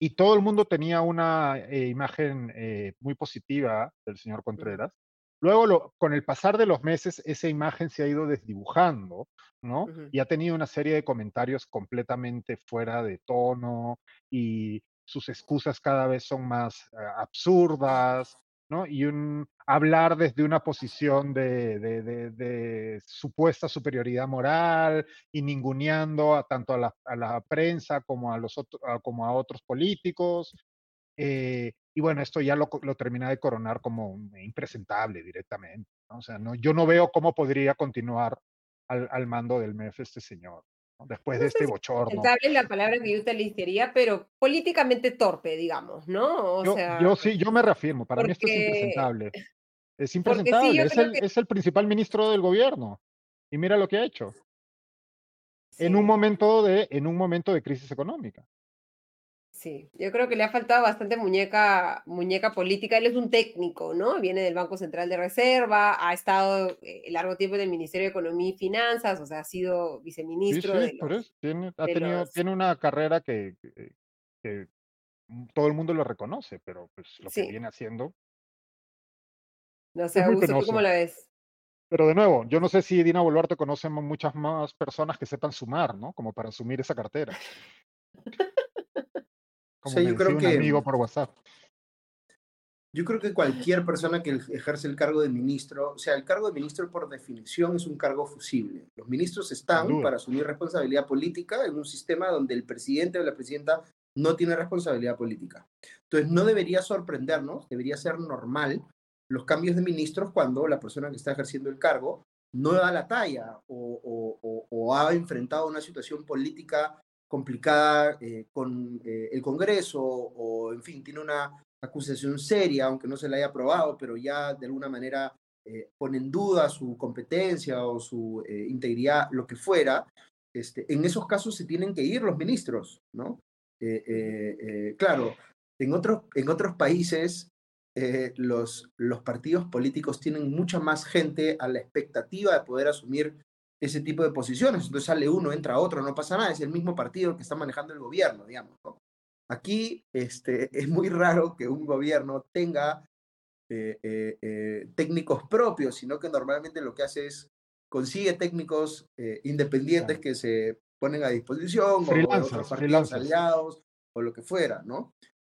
y todo el mundo tenía una eh, imagen eh, muy positiva del señor Contreras. Luego, con el pasar de los meses, esa imagen se ha ido desdibujando, ¿no? Y ha tenido una serie de comentarios completamente fuera de tono y sus excusas cada vez son más eh, absurdas, ¿no? Y un hablar desde una posición de, supuesta superioridad moral y ninguneando a, tanto a la, prensa como a, los como a otros políticos. Eh, y bueno, esto ya lo, lo, termina de coronar como impresentable directamente. O sea, no, yo no veo cómo podría continuar al, al mando del MEF este señor, después de este bochorno. es la palabra que yo utilizaría, pero políticamente torpe, digamos, ¿no? O yo, sea, yo sí, yo me reafirmo, para mí esto es impresentable. Es impresentable, es, el, es el principal ministro del gobierno. Y mira lo que ha hecho. en un momento de, en un momento de crisis económica. Sí, yo creo que le ha faltado bastante muñeca, muñeca política. Él es un técnico, ¿no? Viene del Banco Central de Reserva, ha estado eh, largo tiempo en el Ministerio de Economía y Finanzas, o sea, ha sido viceministro sí, de por los, eso. Tiene, ha de tenido, los- tiene una carrera que, que- que todo el mundo lo reconoce, pero pues lo que Sí. viene haciendo. No sé, Augusto, ¿tú cómo la ves? Pero de nuevo, yo no sé si Dina Boluarte conoce mu- muchas más personas que sepan sumar, ¿no? Como para asumir esa cartera. Como sea, me yo creo un que- amigo por WhatsApp. Yo creo que cualquier persona que ejerce el cargo de ministro, o sea, el cargo de ministro por definición es un cargo fusible. Los ministros están para asumir responsabilidad política en un sistema donde el presidente o la presidenta no tiene responsabilidad política. Entonces, no debería sorprendernos, debería ser normal los cambios de ministros cuando la persona que está ejerciendo el cargo no da la talla o, o- o- o ha enfrentado una situación política complicada eh, con eh, el Congreso o, en fin, tiene una acusación seria, aunque no se la haya aprobado, pero ya de alguna manera eh, pone en duda su competencia o su eh, integridad, lo que fuera, este, en esos casos se tienen que ir los ministros, ¿no? Claro, en otros, en otros países los, los partidos políticos tienen mucha más gente a la expectativa de poder asumir ese tipo de posiciones. Entonces sale uno, entra otro, no pasa nada, es el mismo partido que está manejando el gobierno, digamos. ¿no? Aquí este, es muy raro que un gobierno tenga eh, eh, eh, técnicos propios, sino que normalmente lo que hace es consigue técnicos independientes Claro. que se ponen a disposición o Freelancers, otros partidos aliados o lo que fuera, ¿no?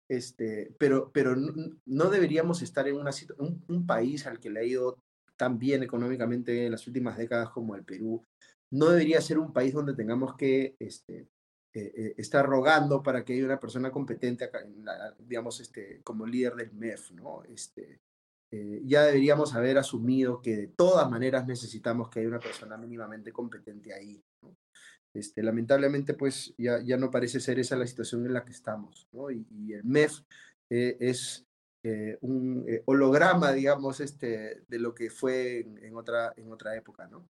Este, pero, pero no, no deberíamos estar en una un, un país al que le ha ido tan bien económicamente en las últimas décadas como el Perú, no debería ser un país donde tengamos que este, eh, eh, estar rogando para que haya una persona competente, digamos, este, como líder del MEF, ¿no? Este, eh, ya deberíamos haber asumido que de todas maneras necesitamos que haya una persona mínimamente competente ahí. ¿no? Este, lamentablemente, pues ya, ya no parece ser esa la situación en la que estamos, ¿no? Y, y el MEF eh, es eh, un eh, holograma, digamos, este, de lo que fue en, otra, en otra época, ¿no?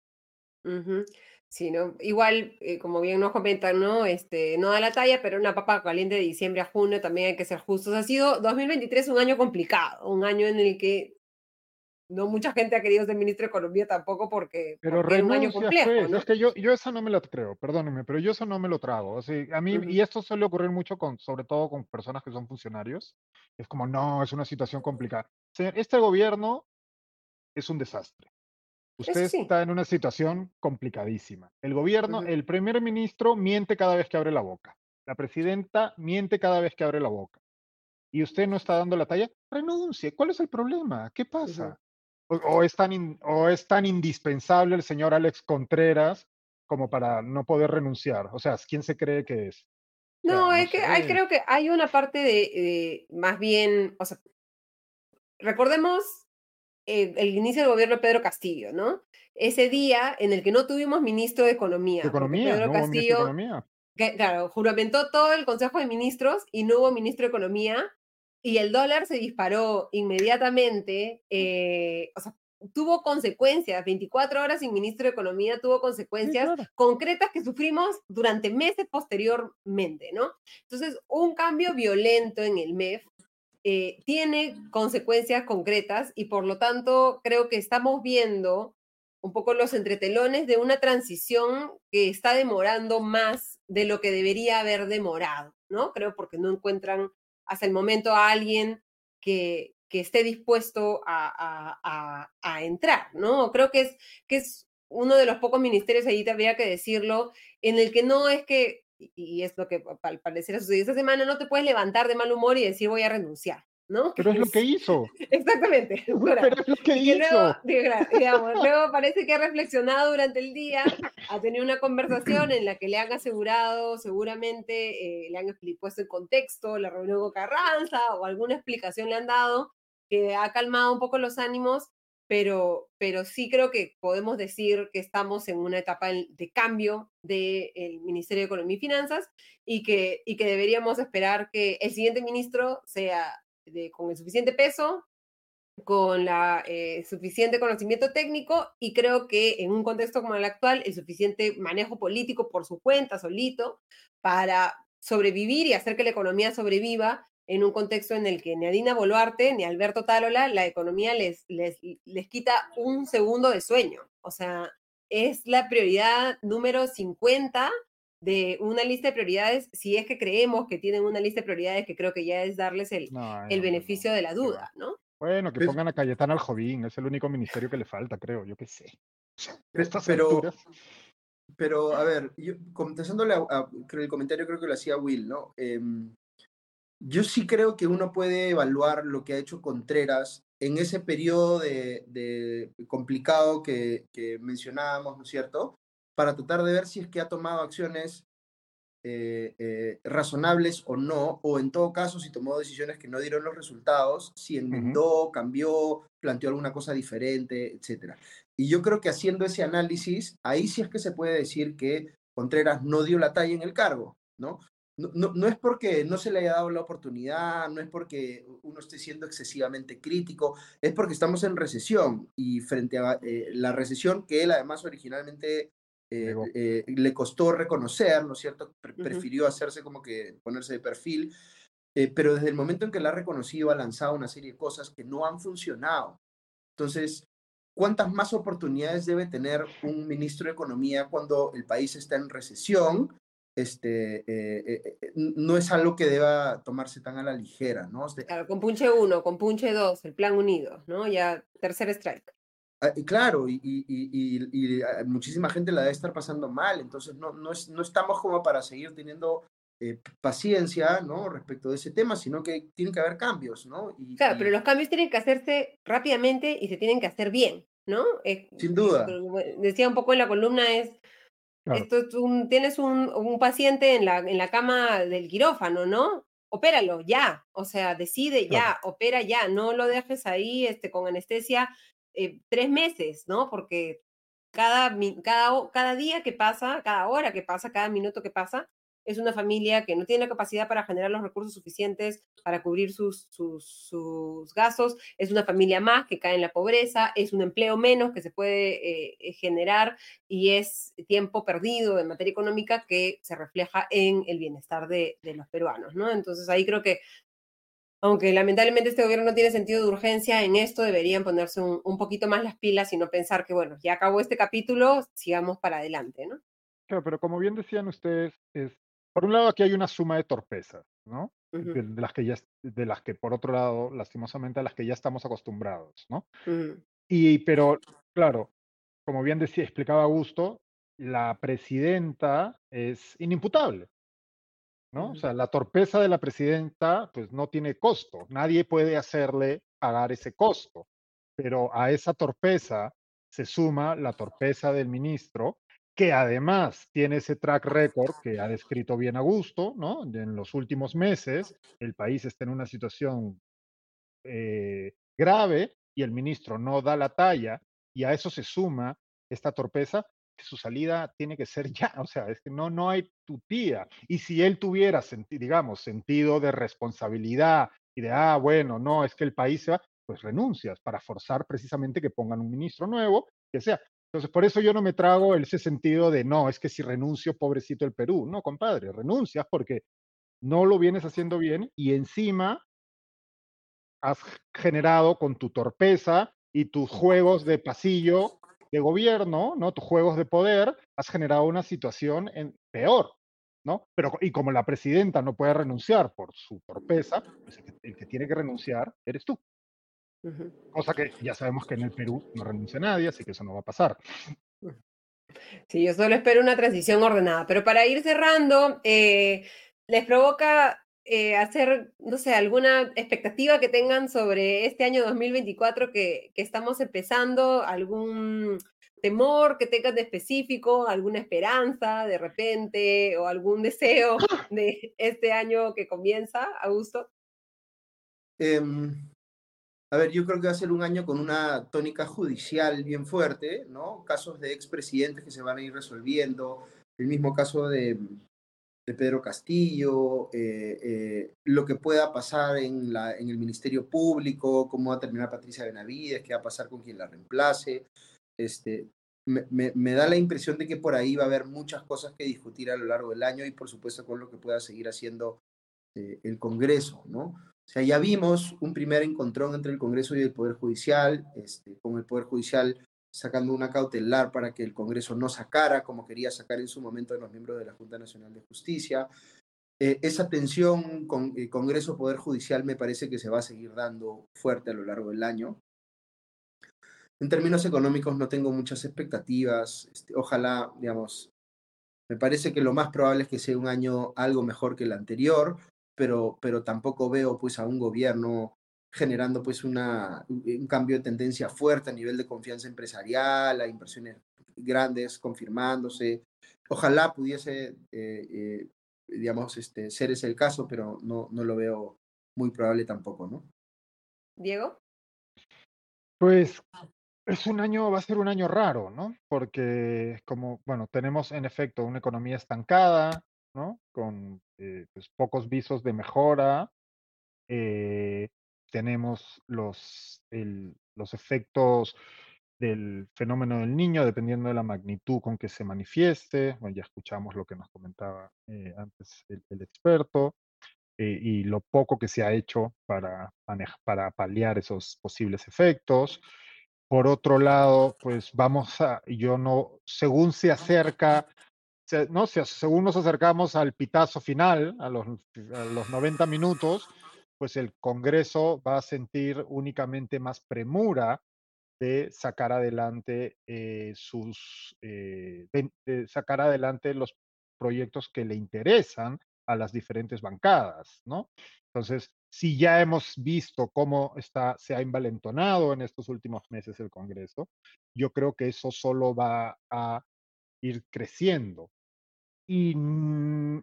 Sí, ¿no? Igual, eh, como bien nos comentan, ¿no? Este, no da la talla, pero una papa caliente de diciembre a junio también hay que ser justos. Ha sido 2023 un año complicado, un año en el que no mucha gente ha querido ser ministro de Economía tampoco porque, Pero porque era un año renuncia, complejo, pues. ¿no? Es que yo, yo eso no me lo creo, perdónenme, pero yo eso no me lo trago. O sea, a mí, Ujú. y esto suele ocurrir mucho con, sobre todo con personas que son funcionarios. Es como, no, es una situación complicada. Señor, este gobierno es un desastre. Usted sí. está en una situación complicadísima. El gobierno, Ujú. el primer ministro miente cada vez que abre la boca. La presidenta miente cada vez que abre la boca. Y usted no está dando la talla, renuncie. ¿Cuál es el problema? ¿Qué pasa? O, o es tan in- o es tan indispensable el señor Alex Contreras como para no poder renunciar. O sea, ¿quién se cree que es? O sea, No, no es que hay, creo que hay una parte de, de más bien, o sea, recordemos eh, el inicio del gobierno de Pedro Castillo, ¿no? Ese día en el que no tuvimos ministro de Economía. Economía, Pedro no hubo ministro de Castillo, economía. que, claro, juramentó todo el Consejo de Ministros y no hubo ministro de Economía y el dólar se disparó inmediatamente, eh, o sea, tuvo consecuencias, 24 horas sin ministro de Economía tuvo Sí, consecuencias claro. concretas que sufrimos durante meses posteriormente, ¿no? Entonces, un cambio violento en el MEF eh, tiene consecuencias concretas y por lo tanto creo que estamos viendo un poco los entretelones de una transición que está demorando más de lo que debería haber demorado, ¿no? Creo porque no encuentran hasta el momento a alguien que, que esté dispuesto a, a- a- entrar, ¿no? Creo que es, que es uno de los pocos ministerios, ahí habría que decirlo, en el que no es que, y- y es lo que al parecer ha sucedido esta semana, no te puedes levantar de mal humor y decir voy a renunciar, ¿no? Pero es lo que hizo. Exactamente. Ahora, Pero es lo que luego, hizo. diga- digamos, luego parece que ha reflexionado durante el día, ha tenido una conversación en la que le han asegurado, seguramente eh, le han puesto en contexto la reunión con Carranza o alguna explicación le han dado que ha calmado un poco los ánimos, pero, pero sí creo que podemos decir que estamos en una etapa de cambio del Ministerio de Economía y Finanzas y que, y que deberíamos esperar que el siguiente ministro sea con el suficiente peso, con la eh, suficiente conocimiento técnico y creo que en un contexto como el actual, el suficiente manejo político por su cuenta, solito, para sobrevivir y hacer que la economía sobreviva en un contexto en el que ni Adina Boluarte ni Alberto Talola la economía les, les, les quita un segundo de sueño. O sea, es la prioridad número 50 de una lista de prioridades, si es que creemos que tienen una lista de prioridades, que creo que ya es darles el, el beneficio de la duda, ¿no? Bueno, que pongan a Cayetana al Jovín, es el único ministerio que le falta, creo, yo qué sé. Estas pero, pero, a ver, yo, contestándole a, el comentario creo que lo hacía Will, ¿no? Em, yo sí creo que uno puede evaluar lo que ha hecho Contreras en ese periodo de, complicado que, que, mencionábamos, ¿no es cierto? Para tratar de ver si es que ha tomado acciones eh, eh, razonables o no, o en todo caso si tomó decisiones que no dieron los resultados, si enmendó, cambió, planteó alguna cosa diferente, etc. Y yo creo que haciendo ese análisis, ahí sí es que se puede decir que Contreras no dio la talla en el cargo, ¿no? No, no, es porque no se le haya dado la oportunidad, no es porque uno esté siendo excesivamente crítico, es porque estamos en recesión y frente a eh, la recesión que él además originalmente eh, eh, le costó reconocer, ¿no es cierto? Prefirió hacerse como que ponerse de perfil, eh, pero desde el momento en que la ha reconocido ha lanzado una serie de cosas que no han funcionado. Entonces, ¿cuántas más oportunidades debe tener un ministro de Economía cuando el país está en recesión? Este, no es algo que deba tomarse tan a la ligera, ¿no? claro, con punche 1, con punche 2, el plan unido, ¿no? Ya tercer strike. Ah, claro, y, y, ah, muchísima gente la debe estar pasando mal, entonces no, no, es, no estamos como para seguir teniendo eh, paciencia, ¿no? Respecto de ese tema, sino que tienen que haber cambios, ¿no? claro, pero los cambios tienen que hacerse rápidamente y se tienen que hacer bien, ¿no? Eh, Sin duda. Decía un poco en la columna es, esto es un, tienes un, un, paciente en la, en la cama del quirófano, ¿no? Opéralo ya, o sea, decide ya, opera ya, no lo dejes ahí este, con anestesia eh, tres meses, ¿no? Porque cada, cada, cada día que pasa, cada hora que pasa, cada minuto que pasa, es una familia que no tiene la capacidad para generar los recursos suficientes para cubrir sus, sus, sus, gastos, es una familia más que cae en la pobreza, es un empleo menos que se puede eh, generar y es tiempo perdido en materia económica que se refleja en el bienestar de, de los peruanos, ¿no? Entonces ahí creo que aunque lamentablemente este gobierno no tiene sentido de urgencia en esto, deberían ponerse un, poquito más las pilas y no pensar que, bueno, ya acabó este capítulo, sigamos para adelante, ¿no? Claro, pero como bien decían ustedes, es, por un lado aquí hay una suma de torpezas, ¿no? de, las que ya, de las que por otro lado, lastimosamente, a las que ya estamos acostumbrados, ¿no? Y, pero, claro, como bien decía, explicaba Augusto, la presidenta es inimputable, ¿no? O sea, la torpeza de la presidenta pues no tiene costo, nadie puede hacerle pagar ese costo, pero a esa torpeza se suma la torpeza del ministro, que además tiene ese track record que ha descrito bien a gusto, ¿no? En los últimos meses el país está en una situación eh, grave y el ministro no da la talla y a eso se suma esta torpeza su salida tiene que ser ya, o sea, es que no, no hay tía Y si él tuviera, digamos, sentido de responsabilidad y de, ah, bueno, no, es que el país se va, pues renuncias para forzar precisamente que pongan un ministro nuevo, que sea. Entonces, por eso yo no me trago ese sentido de, no, es que si renuncio, pobrecito el Perú. No, compadre, renuncias porque no lo vienes haciendo bien y encima has generado con tu torpeza y tus juegos de pasillo de gobierno, ¿no? Tus juegos de poder, has generado una situación en, peor, ¿no? Pero, y como la presidenta no puede renunciar por su torpeza, pues el, que, tiene que renunciar eres tú. Cosa que ya sabemos que en el Perú no renuncia nadie, así que eso no va a pasar. Sí, yo solo espero una transición ordenada. Pero para ir cerrando, eh, ¿les provoca eh, hacer, no sé, alguna expectativa que tengan sobre este año 2024 que, que estamos empezando? ¿Algún temor que tengan de específico? ¿Alguna esperanza de repente? ¿O algún deseo de este año que comienza, Augusto? Em, a ver, yo creo que va a ser un año con una tónica judicial bien fuerte, ¿no? Casos de expresidentes que se van a ir resolviendo, el mismo caso de, de Pedro Castillo, eh, eh, lo que pueda pasar en, la, en el Ministerio Público, cómo va a terminar Patricia Benavides, qué va a pasar con quien la reemplace. Este, me, da la impresión de que por ahí va a haber muchas cosas que discutir a lo largo del año y por supuesto con lo que pueda seguir haciendo eh, el Congreso, ¿no? O sea, ya vimos un primer encontrón entre el Congreso y el Poder Judicial, este, con el Poder Judicial sacando una cautelar para que el Congreso no sacara, como quería sacar en su momento a los miembros de la Junta Nacional de Justicia. Eh, esa tensión con el Congreso-Poder Judicial me parece que se va a seguir dando fuerte a lo largo del año. En términos económicos no tengo muchas expectativas. Este, ojalá, digamos, me parece que lo más probable es que sea un año algo mejor que el anterior, pero, pero tampoco veo pues a un gobierno generando pues una, un cambio de tendencia fuerte a nivel de confianza empresarial, a inversiones grandes confirmándose. Ojalá pudiese, eh, eh, digamos, este, ser ese el caso, pero no, no lo veo muy probable tampoco, ¿no? Diego. Pues es un año, va a ser un año raro, ¿no? Porque como, bueno, tenemos en efecto una economía estancada, ¿no? Con eh, pues, pocos visos de mejora. Eh, tenemos los, los efectos del fenómeno del niño, dependiendo de la magnitud con que se manifieste. Bueno, ya escuchamos lo que nos comentaba eh, antes el, experto eh, y lo poco que se ha hecho para, para paliar esos posibles efectos. Por otro lado, pues vamos a, yo no, según se acerca, no, según nos acercamos al pitazo final, a los, a los 90 minutos, pues el Congreso va a sentir únicamente más premura de sacar adelante eh, sus, eh, de, sacar adelante los proyectos que le interesan a las diferentes bancadas, ¿no? Entonces, si ya hemos visto cómo está, se ha envalentonado en estos últimos meses el Congreso, yo creo que eso solo va a ir creciendo. Y mm,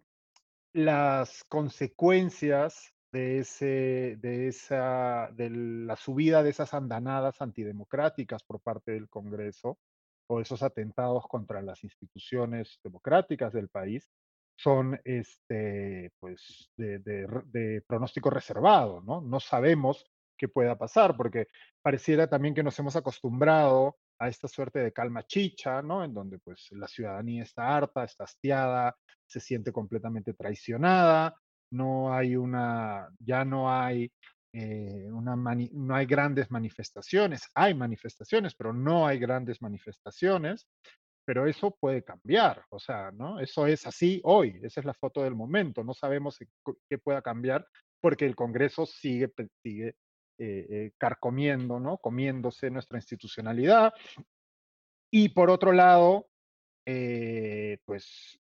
las consecuencias de, ese, de, esa, de la subida de esas andanadas antidemocráticas por parte del Congreso o esos atentados contra las instituciones democráticas del país son este, pues, de, pronóstico reservado, ¿no? No sabemos qué pueda pasar, porque pareciera también que nos hemos acostumbrado a esta suerte de calma chicha, ¿no? En donde pues la ciudadanía está harta, está hastiada, se siente completamente traicionada, no hay una, ya no hay eh, una no hay grandes manifestaciones, hay manifestaciones, pero no hay grandes manifestaciones, pero eso puede cambiar, o sea, ¿no? Eso es así hoy, esa es la foto del momento, no sabemos qué pueda cambiar porque el Congreso sigue, sigue eh, eh, carcomiendo, ¿no? Comiéndose nuestra institucionalidad. Y por otro lado, pues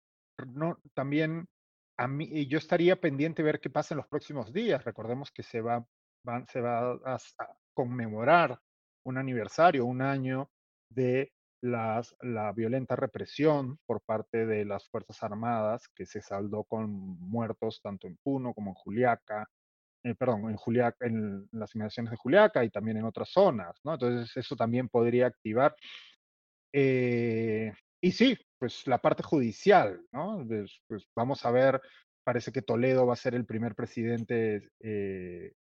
no, también a mí, yo estaría pendiente de ver qué pasa en los próximos días. Recordemos que se va, se va a, conmemorar un aniversario, un año de las, la violenta represión por parte de las Fuerzas Armadas que se saldó con muertos tanto en Puno como en Juliaca, eh, perdón, en, Juliaca, en las inmediaciones de Juliaca y también en otras zonas, ¿no? Entonces eso también podría activar. Eh, y sí, pues la parte judicial, ¿no? Pues, vamos a ver, parece que Toledo va a ser el primer presidente eh,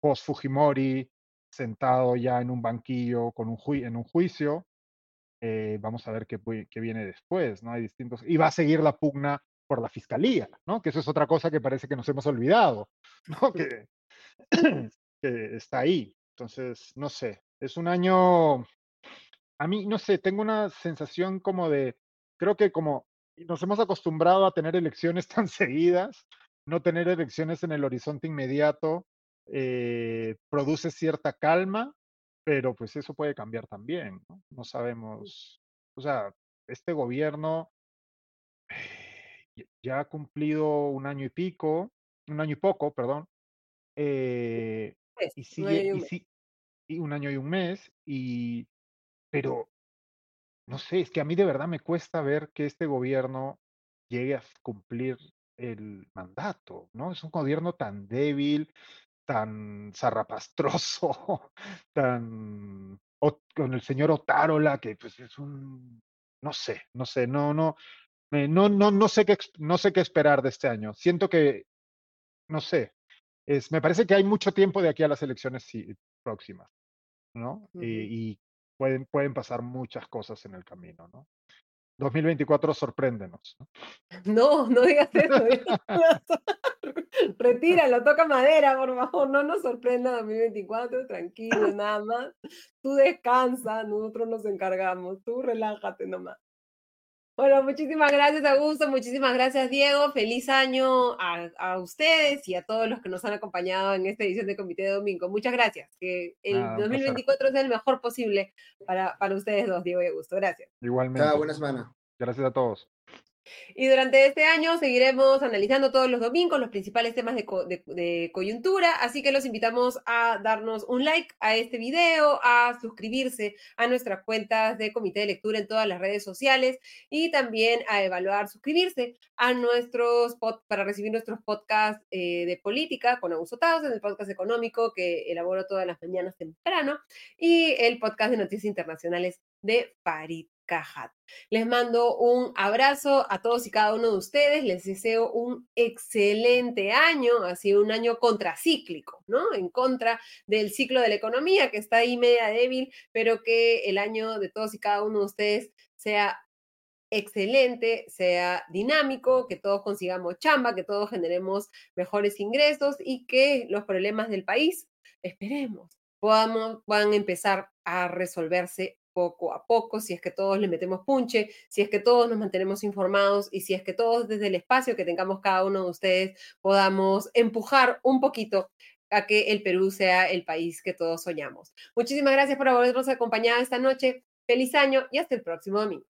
post Fujimori sentado ya en un banquillo con un en un juicio. Eh, vamos a ver qué, qué, viene después, ¿no? Hay distintos y va a seguir la pugna por la fiscalía, ¿no? Que eso es otra cosa que parece que nos hemos olvidado, ¿no? Que, que está ahí. Entonces, no sé, es un año a mí, no sé, tengo una sensación como de, creo que como nos hemos acostumbrado a tener elecciones tan seguidas, no tener elecciones en el horizonte inmediato eh, produce cierta calma, pero pues eso puede cambiar también, ¿no? No sabemos, o sea, este gobierno ya ha cumplido un año y pico, un año y poco, perdón, eh, y sigue, y, y un año y un mes, y pero, no sé, es que a mí de verdad me cuesta ver que este gobierno llegue a cumplir el mandato, ¿no? Es un gobierno tan débil, tan zarrapastroso, tan con el señor Otárola, que pues es un, no sé, no sé, no, no, no, no, no, sé qué, no sé qué esperar de este año. Siento que, no sé, es, me parece que hay mucho tiempo de aquí a las elecciones próximas, ¿no? y, y pueden, pueden pasar muchas cosas en el camino, ¿no? 2024, sorpréndenos. No, no digas eso. Retíralo, toca madera, por favor. No nos sorprenda 2024, tranquilo, nada más. Tú descansa, nosotros nos encargamos. Tú relájate nomás. Bueno, muchísimas gracias, Augusto. Muchísimas gracias, Diego. Feliz año a, ustedes y a todos los que nos han acompañado en esta edición de Comité de Domingo. Muchas gracias. Que el 2024 sea el mejor posible para, para ustedes dos, Diego y Augusto. Gracias. Igualmente. Chao, buena semana. Gracias a todos. Y durante este año seguiremos analizando todos los domingos los principales temas de, coyuntura, así que los invitamos a darnos un like a este video, a suscribirse a nuestras cuentas de Comité de Lectura en todas las redes sociales y también a evaluar, suscribirse a nuestros para recibir nuestros podcasts eh, de política con Augusto Taos, en el podcast económico que elaboro todas las mañanas temprano y el podcast de noticias internacionales de Farid les mando un abrazo a todos y cada uno de ustedes. Les deseo un excelente año, así un año contracíclico, ¿no? En contra del ciclo de la economía que está ahí media débil, pero que el año de todos y cada uno de ustedes sea excelente, sea dinámico, que todos consigamos chamba, que todos generemos mejores ingresos y que los problemas del país, esperemos, podamos, puedan empezar a resolverse poco a poco, si es que todos le metemos punche, si es que todos nos mantenemos informados y si es que todos desde el espacio que tengamos cada uno de ustedes podamos empujar un poquito a que el Perú sea el país que todos soñamos. Muchísimas gracias por habernos acompañado esta noche. Feliz año y hasta el próximo domingo.